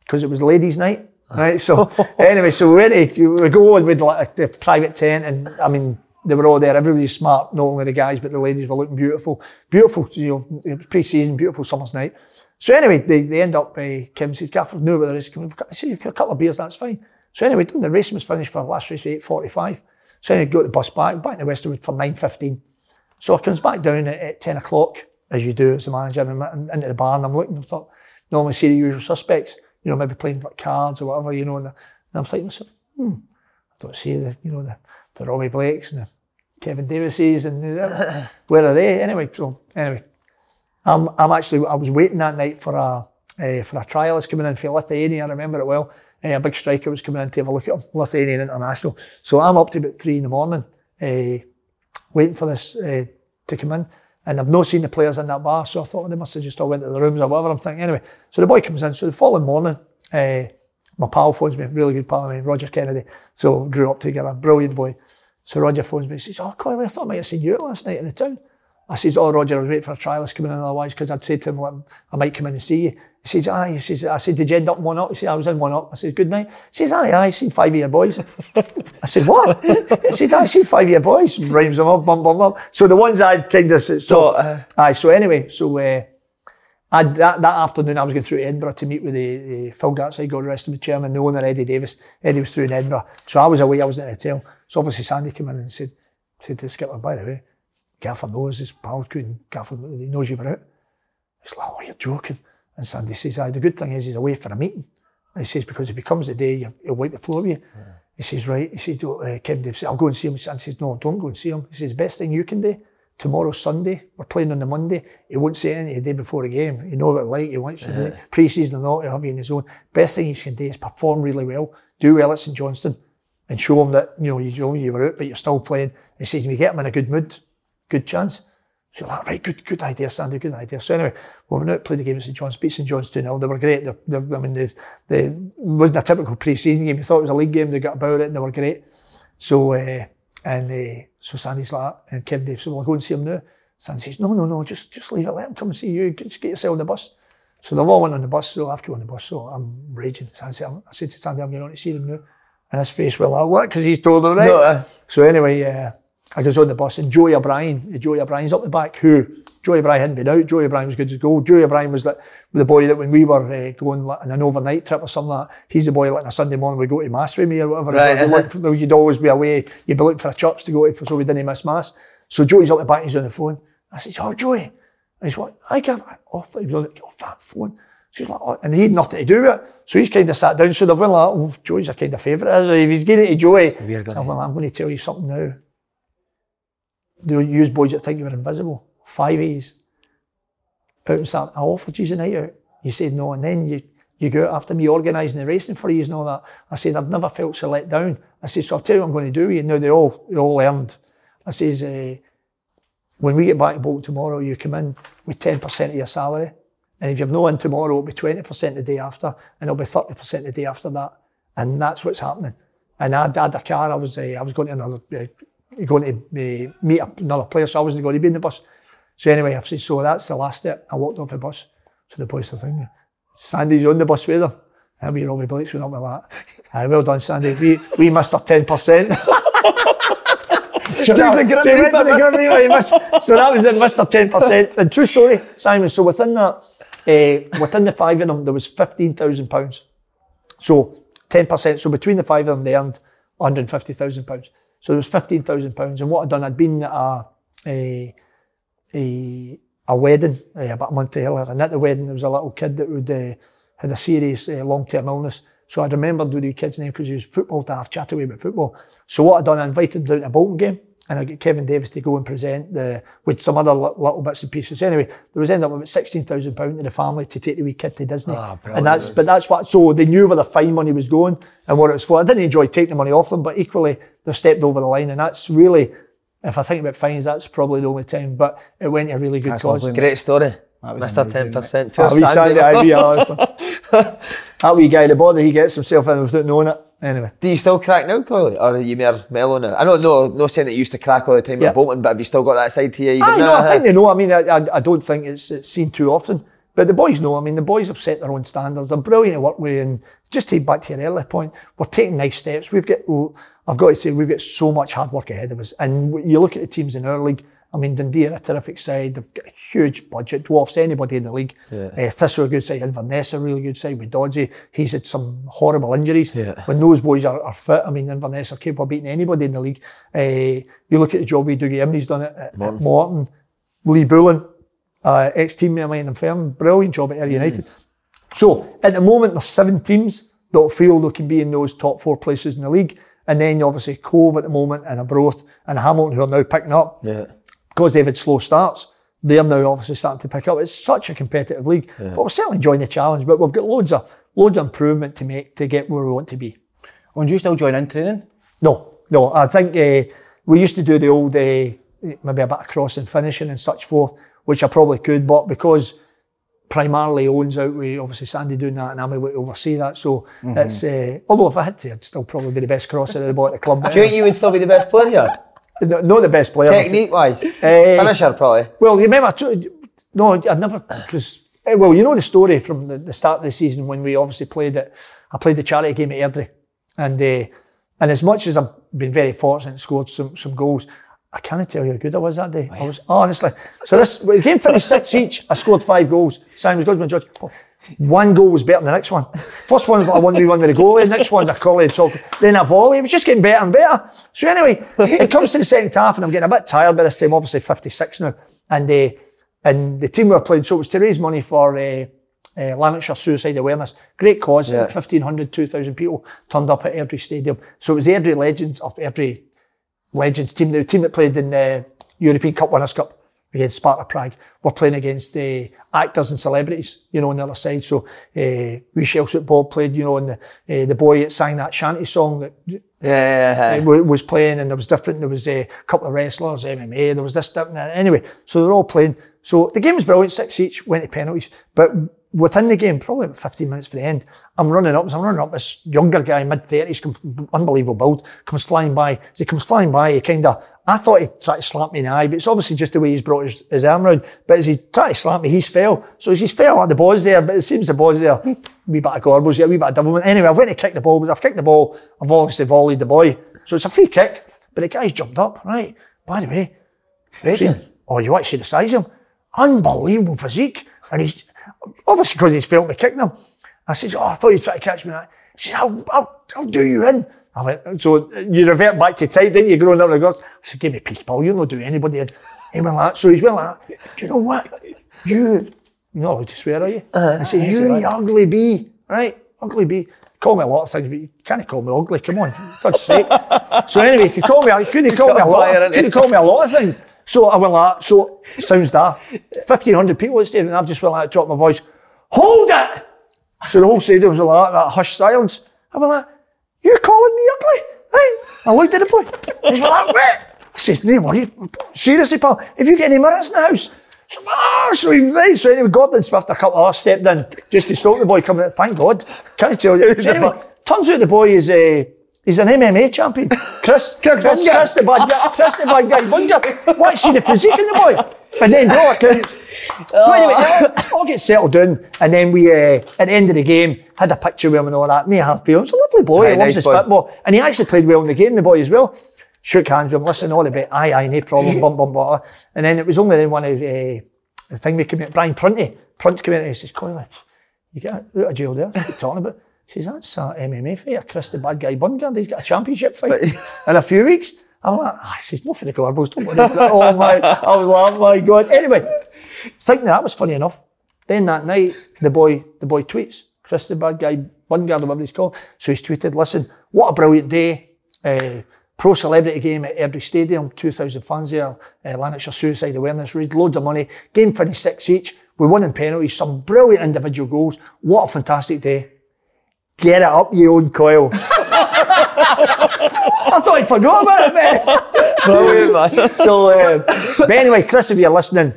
because it was ladies' night. Right, so anyway, so we went to, we go on with like the private tent, and I mean they were all there. Everybody's smart, not only the guys but the ladies were looking beautiful, beautiful. You know, it was pre-season, beautiful summer's night. So anyway, they, they end up. Uh, Kim says, "Gaffer, knew about the race. Can we- I said, "You've got a couple of beers, that's fine." So anyway, the race was finished for the last race at eight forty-five. So anyway, go to the bus back, back to Westerwood for nine fifteen. So I comes back down at, at 10 o'clock, as you do as a manager, and I'm into the bar and I'm looking, I thought, normally see the usual suspects, you know, maybe playing like cards or whatever, you know, and, and I'm thinking, hmm, I don't see the, you know, the, the Robbie Blakes and the Kevin Davises and where are they? Anyway, so anyway, I'm, I'm actually, I was waiting that night for a, uh, for a trialist coming in for Lithuania, I remember it well. Uh, a big striker was coming in to have a look at him, Lithuanian International. So I'm up to about three in the morning, uh, waiting for this uh, to come in. And I've not seen the players in that bar, so I thought they must have just all went to the rooms or whatever. I'm thinking anyway. So the boy comes in. So the following morning, uh, my pal phones me, really good pal of mine, Roger Kennedy. So grew up together, brilliant boy. So Roger phones me and says, oh, Coyle, I thought I might have seen you last night in the town. I says, oh, Roger, I was waiting for a trialist coming in otherwise because I'd said to him, well, I might come in and see you. He says, aye. He says, I said, did you end up one up? He says, I was in one up. I says, good night. He says, aye, aye, I seen five year boys. I said, what? He said, I seen five year boys. Rhymes them up, bum, bum, bum. So the ones I'd kind of, so, So, uh, aye, so anyway, so, uh, I, that, that afternoon, I was going through to Edinburgh to meet with the, the Phil Gartside, God rest him, the chairman, the owner, Eddie Davies. Eddie was through in Edinburgh. So I was away, I was in the hotel. So obviously Sandy came in and said, said to the skipper, by the way, Gaffer knows his pals couldn't, Gaffer he knows you were out. He's like, oh, you're joking. And Sandy says, aye, the good thing is he's away for a meeting. And he says, because if he comes the day, you- he'll wipe the floor with you. He says, right. He says, "Oh, uh, Dave says, I'll go and see him. And says, no, don't go and see him. He says, best thing you can do, tomorrow's Sunday, we're playing on the Monday. He won't say anything the day before the game. You know what it's like. He wants you to pre-season or not, he'll have you in his own. Best thing he can do is perform really well, do well at St Johnstone, and show him that, you know, you, know, you were out, but you're still playing. He says, you get him in a good mood, good chance. So you're like, right, good, good idea, Sandy, good idea. So anyway, we went out, played the game at St John's, beat St John's 2 0. They were great. They, they, I mean, they, they, wasn't a typical pre season game. You thought it was a league game. They got about it and they were great. So, uh, and uh, so Sandy's like, and Kevin Dave said, well, I'll go and see him now. Sandy says, no, no, no, just, just leave it, let him come and see you. Just get yourself on the bus. So they've all went on the bus, so I've got on the bus, so I'm raging. Sandy said, I said to Sandy, I'm going on to see him now. And his face went like, what? Because he's told right? No, uh. So anyway, uh, I goes on the bus and Joey O'Brien, Joey O'Brien's up the back, who Joey O'Brien hadn't been out. Joey O'Brien was good to go. Joey O'Brien was that the boy that when we were uh, going on an overnight trip or something like that, he's the boy like on a Sunday morning we go to mass with me or whatever. Right, You'd always be away. You'd be looking for a church to go to so we didn't miss mass. So Joey's up the back, he's on the phone. I said, oh Joey. And he's like, I can't, off, he was on the off that phone. So he's like, oh, and he had nothing to do with it. So he's kind of sat down. So they've been like, oh, Joey's a kind of favourite. He's getting it to Joey, so I'm, like, I'm going to tell you something now. They use boys that think you were invisible. Five A's. Out and start, I offered you a night out. You said no, and then you you go after me organising the racing for you and all that. I said, I've never felt so let down. I said, so I'll tell you what I'm going to do with you. Now they all they all learned. I says, uh, when we get back to Bolton tomorrow, you come in with 10% of your salary. And if you've no in tomorrow, it'll be 20% the day after, and it'll be 30% the day after that. And that's what's happening. And I had a car, I was, uh, I was going to another, uh, going to uh, meet up another player, so I wasn't going to be in the bus. So anyway, I've said, so that's the last step. I walked off the bus. So the boys are thinking, Sandy's on the bus with them. And we Robbie Blakes went up with that. Aye, well done, Sandy. We, we missed our 10%. So, Sounds like so, went for the bit, Grammy, missed- so that was in Mr. 10%. And true story, Simon, so within that, uh, within the five of them, there was £15,000. So 10%, so between the five of them, they earned £150,000. So it was £15,000. And what I'd done, I'd been at a, a, a, a wedding uh, about a month earlier, and at the wedding there was a little kid that would uh, had a serious uh, long-term illness. So I remembered the kid's name because he was football to have chat away about football. So what I'd done, I invited him down to a Bolton game, and I got Kevin Davies to go and present the with some other li- little bits and pieces. Anyway, there was ended up about sixteen thousand pound to the family to take the wee kid to Disney, and that's but that's what. So they knew where the fine money was going and what it was for. I didn't enjoy taking the money off them, but equally they've stepped over the line, and that's really. If I think about fines, that's probably the only time, but it went to a really good That's cause. lovely. Great story. That was Mr. amazing, 10%. Pure wee Sandy, Sandy. aye, wee Alistair. that wee guy, the bother he gets himself in without knowing it. Anyway. Do you still crack now, Coyley? Or are you more mellow now? I don't know, no, no saying that you used to crack all the time Yeah. at Bolton, but have you still got that side to you? even I now, know, I huh? think they know. I mean, I, I, I don't think it's, it's seen too often. But the boys know. I mean, the boys have set their own standards. They're brilliant to work with. And just to back to your earlier point, we're taking nice steps. We've got, I've got to say, we've got so much hard work ahead of us. And you look at the teams in our league. I mean, Dundee are a terrific side. They've got a huge budget, dwarfs anybody in the league. Uh, Thistle are a good side. Inverness are a really good side with Dodgy. He's had some horrible injuries. Yeah. When those boys are, are fit, I mean, Inverness are capable of beating anybody in the league. Uh, you look at the job we Dougie Imrie's done it at, at Morton. Lee Bullen, uh, ex-teammate of mine in Firm, brilliant job at Ayr United. So at the moment, there's seven teams that feel they can be in those top four places in the league. And then obviously Cove at the moment and Arbroath and Hamilton who are now picking up Yeah. because they've had slow starts. They're now obviously starting to pick up. It's such a competitive league, but we're certainly enjoying the challenge. But we've got loads of loads of improvement to make to get where we want to be. And do you still join in training? No, no. I think uh, we used to do the old, uh, maybe a bit of crossing finishing and such forth, which I probably could, but because primarily owns out with obviously Sandy doing that and I'm able to oversee that. So it's uh, although if I had to, I'd still probably be the best crosser of the ball at the club. Do you think you would still be the best player here? No- not the best player. Technique wise? Eh, Finisher, probably. Well, you remember, t- no, I'd never, because, well, you know the story from the, the start of the season when we obviously played it. I played the charity game at Airdrie. And, uh, and as much as I've been very fortunate and scored some, some goals, I can't tell you how good I was that day. I was, honestly. So this, the game finished six each. I scored five goals. Simon was good, my judge. One goal was better than the next one. First one was like a 1 v 1 with the goalie, next one's a collie talk, then a volley. It was just getting better and better. So anyway, it comes to the second half and I'm getting a bit tired by this time, obviously 56 now. And uh, and the team we were playing, so it was to raise money for uh, uh, Lanarkshire Suicide Awareness. Great cause, Yeah. 1,500, 2,000 people turned up at Airdrie Stadium. So it was the Airdrie Legends, of Airdrie Legends team, the team that played in the European Cup Winners' Cup against Sparta Prague. We're playing against uh, actors and celebrities, you know, on the other side. So uh, we Chelsea Bob played, you know, and the, uh, the boy that sang that shanty song that Yeah, yeah, yeah. was playing, and there was different. There was uh, a couple of wrestlers, MMA. There was this, that, and that. Anyway, so they're all playing. So the game was brilliant. Six each went to penalties, but within the game, probably about 15 minutes for the end, I'm running up. So I'm running up. This younger guy, mid 30s, unbelievable build, comes flying by. As he comes flying by, he kind of. I thought he tried to slap me in the eye, but it's obviously just the way he's brought his, his arm round. But as he tried to slap me, he's fell. So as he's fell, the ball's there, but it seems the ball's there. wee bit of Gorbals, yeah, wee bit of devilment. Anyway, I've went to kick the ball, but I've kicked the ball. I've obviously volleyed the boy. So it's a free kick, but the guy's jumped up, right? By the way, oh, you actually the size of him? Unbelievable physique. And he's, obviously because he's felt me kicking him. I says, oh, I thought you'd try to catch me. He says, I'll, I'll, I'll do you in. I went, so you revert back to type, didn't you, growing up in the girls? I said, give me peace, Paul, you'll not do anybody in. He went like that. So he's went like. Do you know what? You, you're not allowed to swear, are you? I said, you, you ugly bee, right? Ugly bee. Call me a lot of things, but you can't call me ugly. Come on, for God's sake. So anyway, you could call me, you couldn't call me a lot, of, couldn't call me a lot of things. So I went like, that. so sounds daft. 1,500 people the stadium, and I've just went like, dropped my voice, hold it! So the whole stadium was like that, that hushed silence. I went like, you're calling me ugly? Right? I looked at the boy. He's like, wait. I says, no, what are you, seriously, pal, have you got any minutes in the house? So, ah, so he, right, so anyway, Gordon Swift, a couple of us stepped in just to stop the boy coming out. Thank God. Can't tell you. So anyway, turns out the boy is a, he's an MMA champion. Chris, Chris, Chris, Chris the bad guy, Chris the bad guy, Bunger. Want to see the physique in the boy? And then accounts. So anyway, all- all get settled down, and then we, uh, at the end of the game, had a picture with him and all that. And he had feelings. He's a lovely boy. Aye, he loves nice his boy. football, and he actually played well in the game. The boy as well. Shook hands with him, listen, all the bit, aye, aye, no problem, bum, bum, blah. And then it was only then one of uh, the thing we came out, Brian Prunty, Prunt came in and he says, Colin, you get out of jail there, what are you talking about? He says, that's a MMA fighter, Chris the bad guy Bungard, he's got a championship fight in a few weeks. I'm like, ah, he says, no for the Gorbals, don't worry. Oh my, I was like, oh my God. Anyway, thinking that was funny enough. Then that night, the boy, the boy tweets, Chris the bad guy, Bungard, or whatever he's called. So he's tweeted, listen, what a brilliant day. Uh, pro celebrity game at Airdrie Stadium, 2,000 fans there, uh, Lanarkshire Suicide Awareness, raised loads of money. Game finished six each. We won in penalties, some brilliant individual goals. What a fantastic day. Get it up, you Owen Coyle. I thought he forgot about it, man. Brilliant, man. So, uh, but anyway, Chris, if you're listening,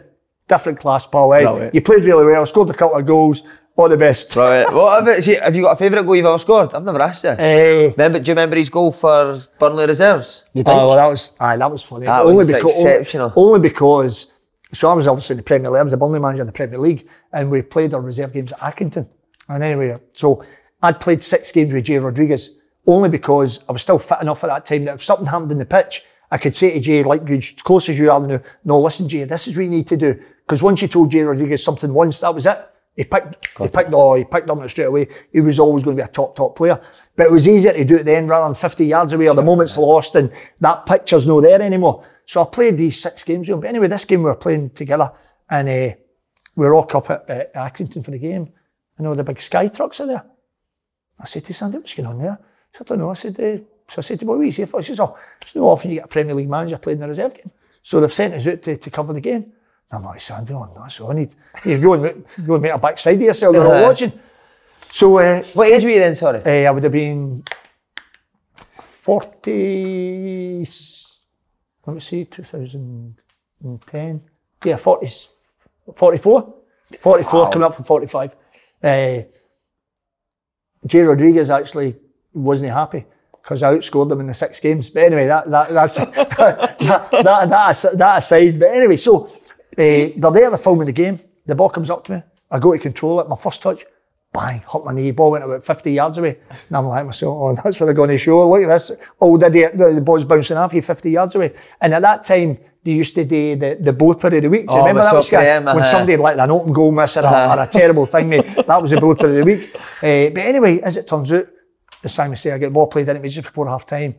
different class, Paul. Eh? Brilliant. You played really well, scored a couple of goals. All the best. Right. What about, see, have you got a favourite goal you've ever scored? I've never asked you. Eh, Remember, do you remember his goal for Burnley Reserves? You Oh, well, that was aye, that was funny. That only was because exceptional. Only, only because so I was obviously in the Premier League, I was the Burnley manager in the Premier League, and we played our reserve games at Accrington. And anyway, so I'd played six games with Jay Rodriguez, only because I was still fit enough at that time that if something happened in the pitch, I could say to Jay, like you, as close as you are now, no, listen, Jay, this is what you need to do. Because once you told Jay Rodriguez something once, that was it. He picked, he picked, oh, he picked up on it straight away. He was always going to be a top, top player. But it was easier to do it then rather than 50 yards away or the moment's lost and that picture's no there anymore. So I played these six games with him. But anyway, this game we were playing together and uh, we were all up at, at Accrington for the game. And all the big sky trucks are there. I said to Sandy, what's going on there? He said, I don't know. I said, uh, so I said to him, what are you here for? He says, oh, it's no often you get a Premier League manager playing in the reserve game. So they've sent us out to, to cover the game. I'm like, Sandy, oh, no, so I need, you go and, go and make a backside of yourself, they're all watching. So uh, What age were you then, sorry? uh, I would have been 40, let me see, 2010. Yeah, 40, 44. 44 coming up from 45. Uh, Jay Rodriguez actually wasn't happy because I outscored them in the six games. But anyway, that, that that's that, that, that, that aside. But anyway, so uh, they're there, they're filming the game. The ball comes up to me. I go to control it. My first touch, bang, hit my knee. Ball went about 50 yards away. And I'm like myself, oh, that's what they're going to show. Look at this old idiot. The ball's bouncing off you 50 yards away. And at that time, they used to do the, the blooper of the week. Do you Oh, remember that? Was Supreme, when uh-huh. somebody like an open goal miss or a, or a terrible thing, mate. That was the blooper of the week. Uh, but anyway, as it turns out, as Simon said, I get the ball played into me just before half time.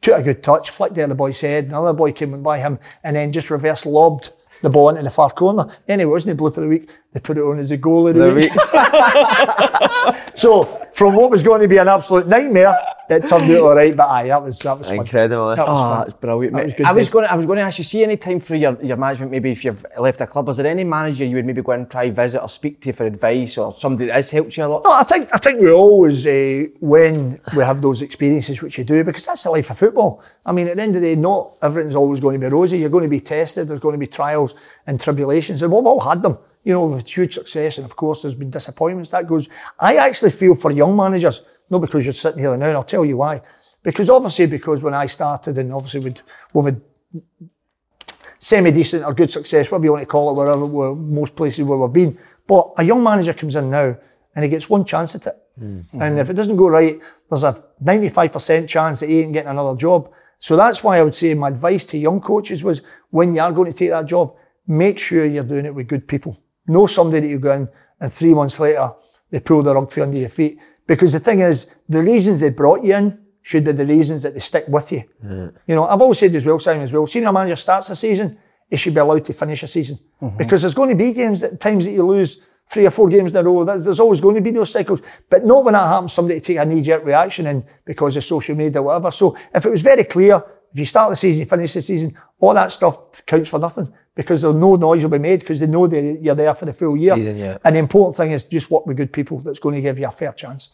Took a good touch, flicked it the boy's head. Another boy came in by him and then just reverse lobbed the ball into the far corner. Anyway, it wasn't the blooper of the week. They put it on as a goal of the, The week. week. So from what was going to be an absolute nightmare, it turned out all right. But aye, that was that was. Incredible, eh? That was Oh, fun. that's brilliant. That was good I was going. To, I was going to ask you. See, any time for your, your management, maybe if you've left a club, is there any manager you would maybe go and try visit or speak to for advice, or somebody that has helped you a lot? No, I think I think we always uh, when we have those experiences, which you do, because that's the life of football. I mean, at the end of the day, not everything's always going to be rosy. You're going to be tested. There's going to be trials and tribulations, and we've all had them. You know, with huge success, and of course, there's been disappointments. That goes. I actually feel for young managers, not because you're sitting here now, and I'll tell you why. Because obviously, because when I started, and obviously we'd, we would semi-decent or good success, whatever you want to call it, wherever where most places where we've been. But a young manager comes in now and he gets one chance at it. Mm. And if mm-hmm. it doesn't go right, there's a 95% chance that he ain't getting another job. So that's why I would say my advice to young coaches was when you are going to take that job, make sure you're doing it with good people. Know somebody that you go in and three months later they pull the rug from under your feet. Because the thing is, the reasons they brought you in should be the reasons that they stick with you. You know, I've always said as well, Simon, as well, senior manager starts a season, he should be allowed to finish a season. Mm-hmm. Because there's going to be games that times that you lose three or four games in a row. There's, there's always going to be those cycles. But not when that happens, somebody to take a knee-jerk reaction in because of social media or whatever. So if it was very clear, if you start the season, you finish the season, all that stuff counts for nothing because there's no noise will be made because they know that you're there for the full year. Season, yeah. And the important thing is just work with good people that's going to give you a fair chance.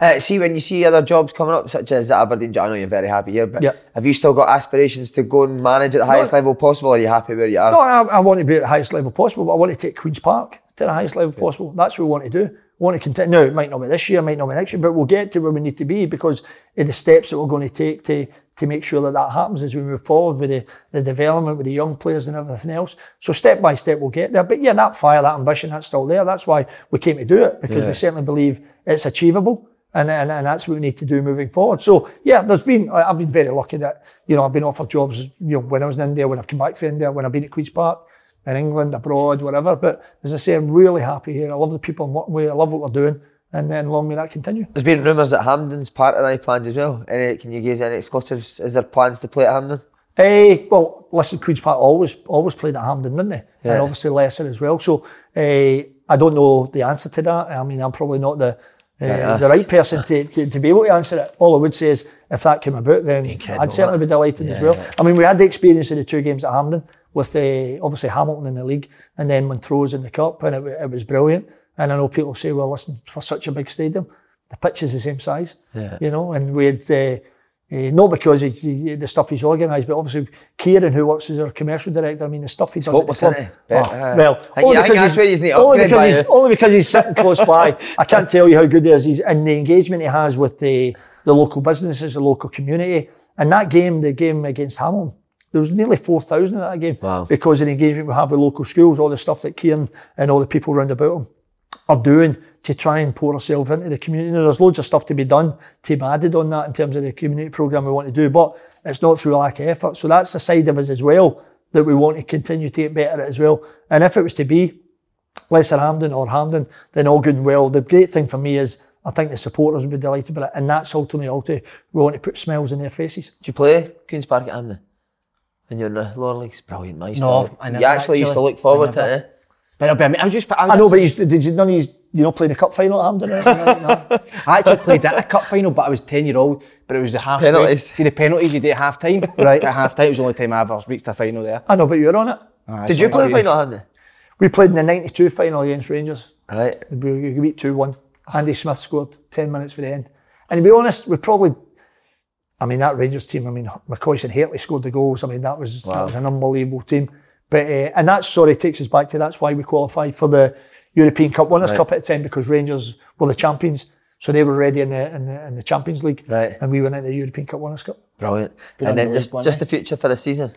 Uh, see, when you see other jobs coming up, such as Aberdeen, I know you're very happy here, but Yeah. have you still got aspirations to go and manage at the highest level possible, or are you happy where you are? No, I, I want to be at the highest level possible, but I want to take Queen's Park to the highest level possible. That's what we want to do. We want to continue. Now, it might not be this year, it might not be next year, but we'll get to where we need to be because of the steps that we're going to take to, to make sure that that happens as we move forward with the, the development, with the young players and everything else. So step by step, we'll get there. But yeah, that fire, that ambition, that's still there. That's why we came to do it because we certainly believe it's achievable. And, and, and that's what we need to do moving forward. So yeah, there's been, I've been very lucky that, you know, I've been offered jobs, you know, when I was in India, when I've come back from India, when I've been at Queen's Park, in England, abroad, whatever. But as I say, I'm really happy here. I love the people I'm working with. I love what we're doing. And then long may that continue. There's been rumours that Hampden's part of the plans as well. Any, can you give any exclusives? Is there plans to play at Hampden? Eh, well, listen, Queen's Park always always played at Hampden, didn't they? Yeah. And obviously Lesser as well. So eh, I don't know the answer to that. I mean, I'm probably not the uh, the right person to, to, to be able to answer it. All I would say is if that came about, then I'd certainly be delighted as well. I mean, we had the experience of the two games at Hampden with uh, obviously Hamilton in the league and then Montrose in the cup, and it, it was brilliant. And I know people say, well, listen, for such a big stadium, the pitch is the same size, yeah. you know, and we had. Uh, uh, not because he, he- the stuff he's organised, but obviously Kieran, who works as our commercial director, I mean, the stuff he does at the Hopeless, club. Oh, uh, well, only because he's- he's only because he's only because he's sitting close by. I can't tell you how good he is. He's and the engagement he has with the the local businesses, the local community, and that game, the game against Hamilton. There was nearly 4,000 in that game Wow. because of the engagement we have with local schools, all the stuff that Kieran and all the people round about him are doing to try and pour ourselves into the community. Now, there's loads of stuff to be done to be added on that in terms of the community programme we want to do, but it's not through lack of effort. So that's the side of us as well that we want to continue to get better at as well. And if it was to be Lesser Hampden or Hampden, then all good and well. The great thing for me is I think the supporters would be delighted with it, and that's ultimately all to we want to put smiles in their faces. Do you play Queen's Park at Hampden? And you're in the lower leagues? Brilliant, man. No, to- I You never actually used to look forward to it, eh? But it'll be, I'm just. I'm I know, just- but he's, did you none of you, you know, play the cup final at Hampden? or anything like that? I actually played at a cup final, but I was 10 year old. But it was the half Penalties. See the penalties you did at half time? Right. At half time, it was the only time I ever reached a final there. I know, but you were on it. Ah, Did you play the final at Hampden? We played in the 92 final against Rangers. Right. We, we beat 2 1. Andy Smith scored 10 minutes for the end. And to be honest, we probably, I mean, that Rangers team, I mean, McCoist and Hateley scored the goals. I mean, that was, that was an unbelievable team. But uh, and that sorry takes us back to that's why we qualified for the European Cup Winners' Right. Cup at the time because Rangers were the champions, so they were ready in the in the, in the Champions League, Right. And we went into the European Cup Winners' Cup. Brilliant. on and then the just, one, just eh? the future for the season.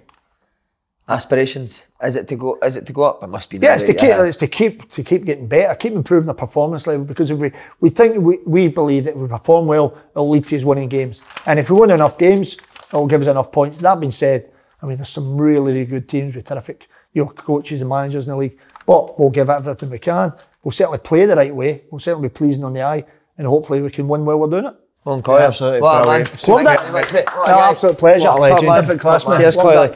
Aspirations. Is it to go? Is it to go up? It must be. Yeah, it's to keep Yeah. it's to keep to keep getting better, keep improving the performance level. Because if we we think we, we believe that if we perform well, it'll lead to us winning games. And if we win enough games, it'll give us enough points. That being said, I mean there's some really, really good teams with terrific you know, coaches and managers in the league. But we'll give everything we can. We'll certainly play the right way. We'll certainly be pleasing on the eye, and hopefully we can win while we're doing it. Well, Coyle. Absolutely What a man. brilliant. Thank Loved you it. very much. What a absolute pleasure. What a legend. Top. Different class, man. Cheers, Loved Coyle.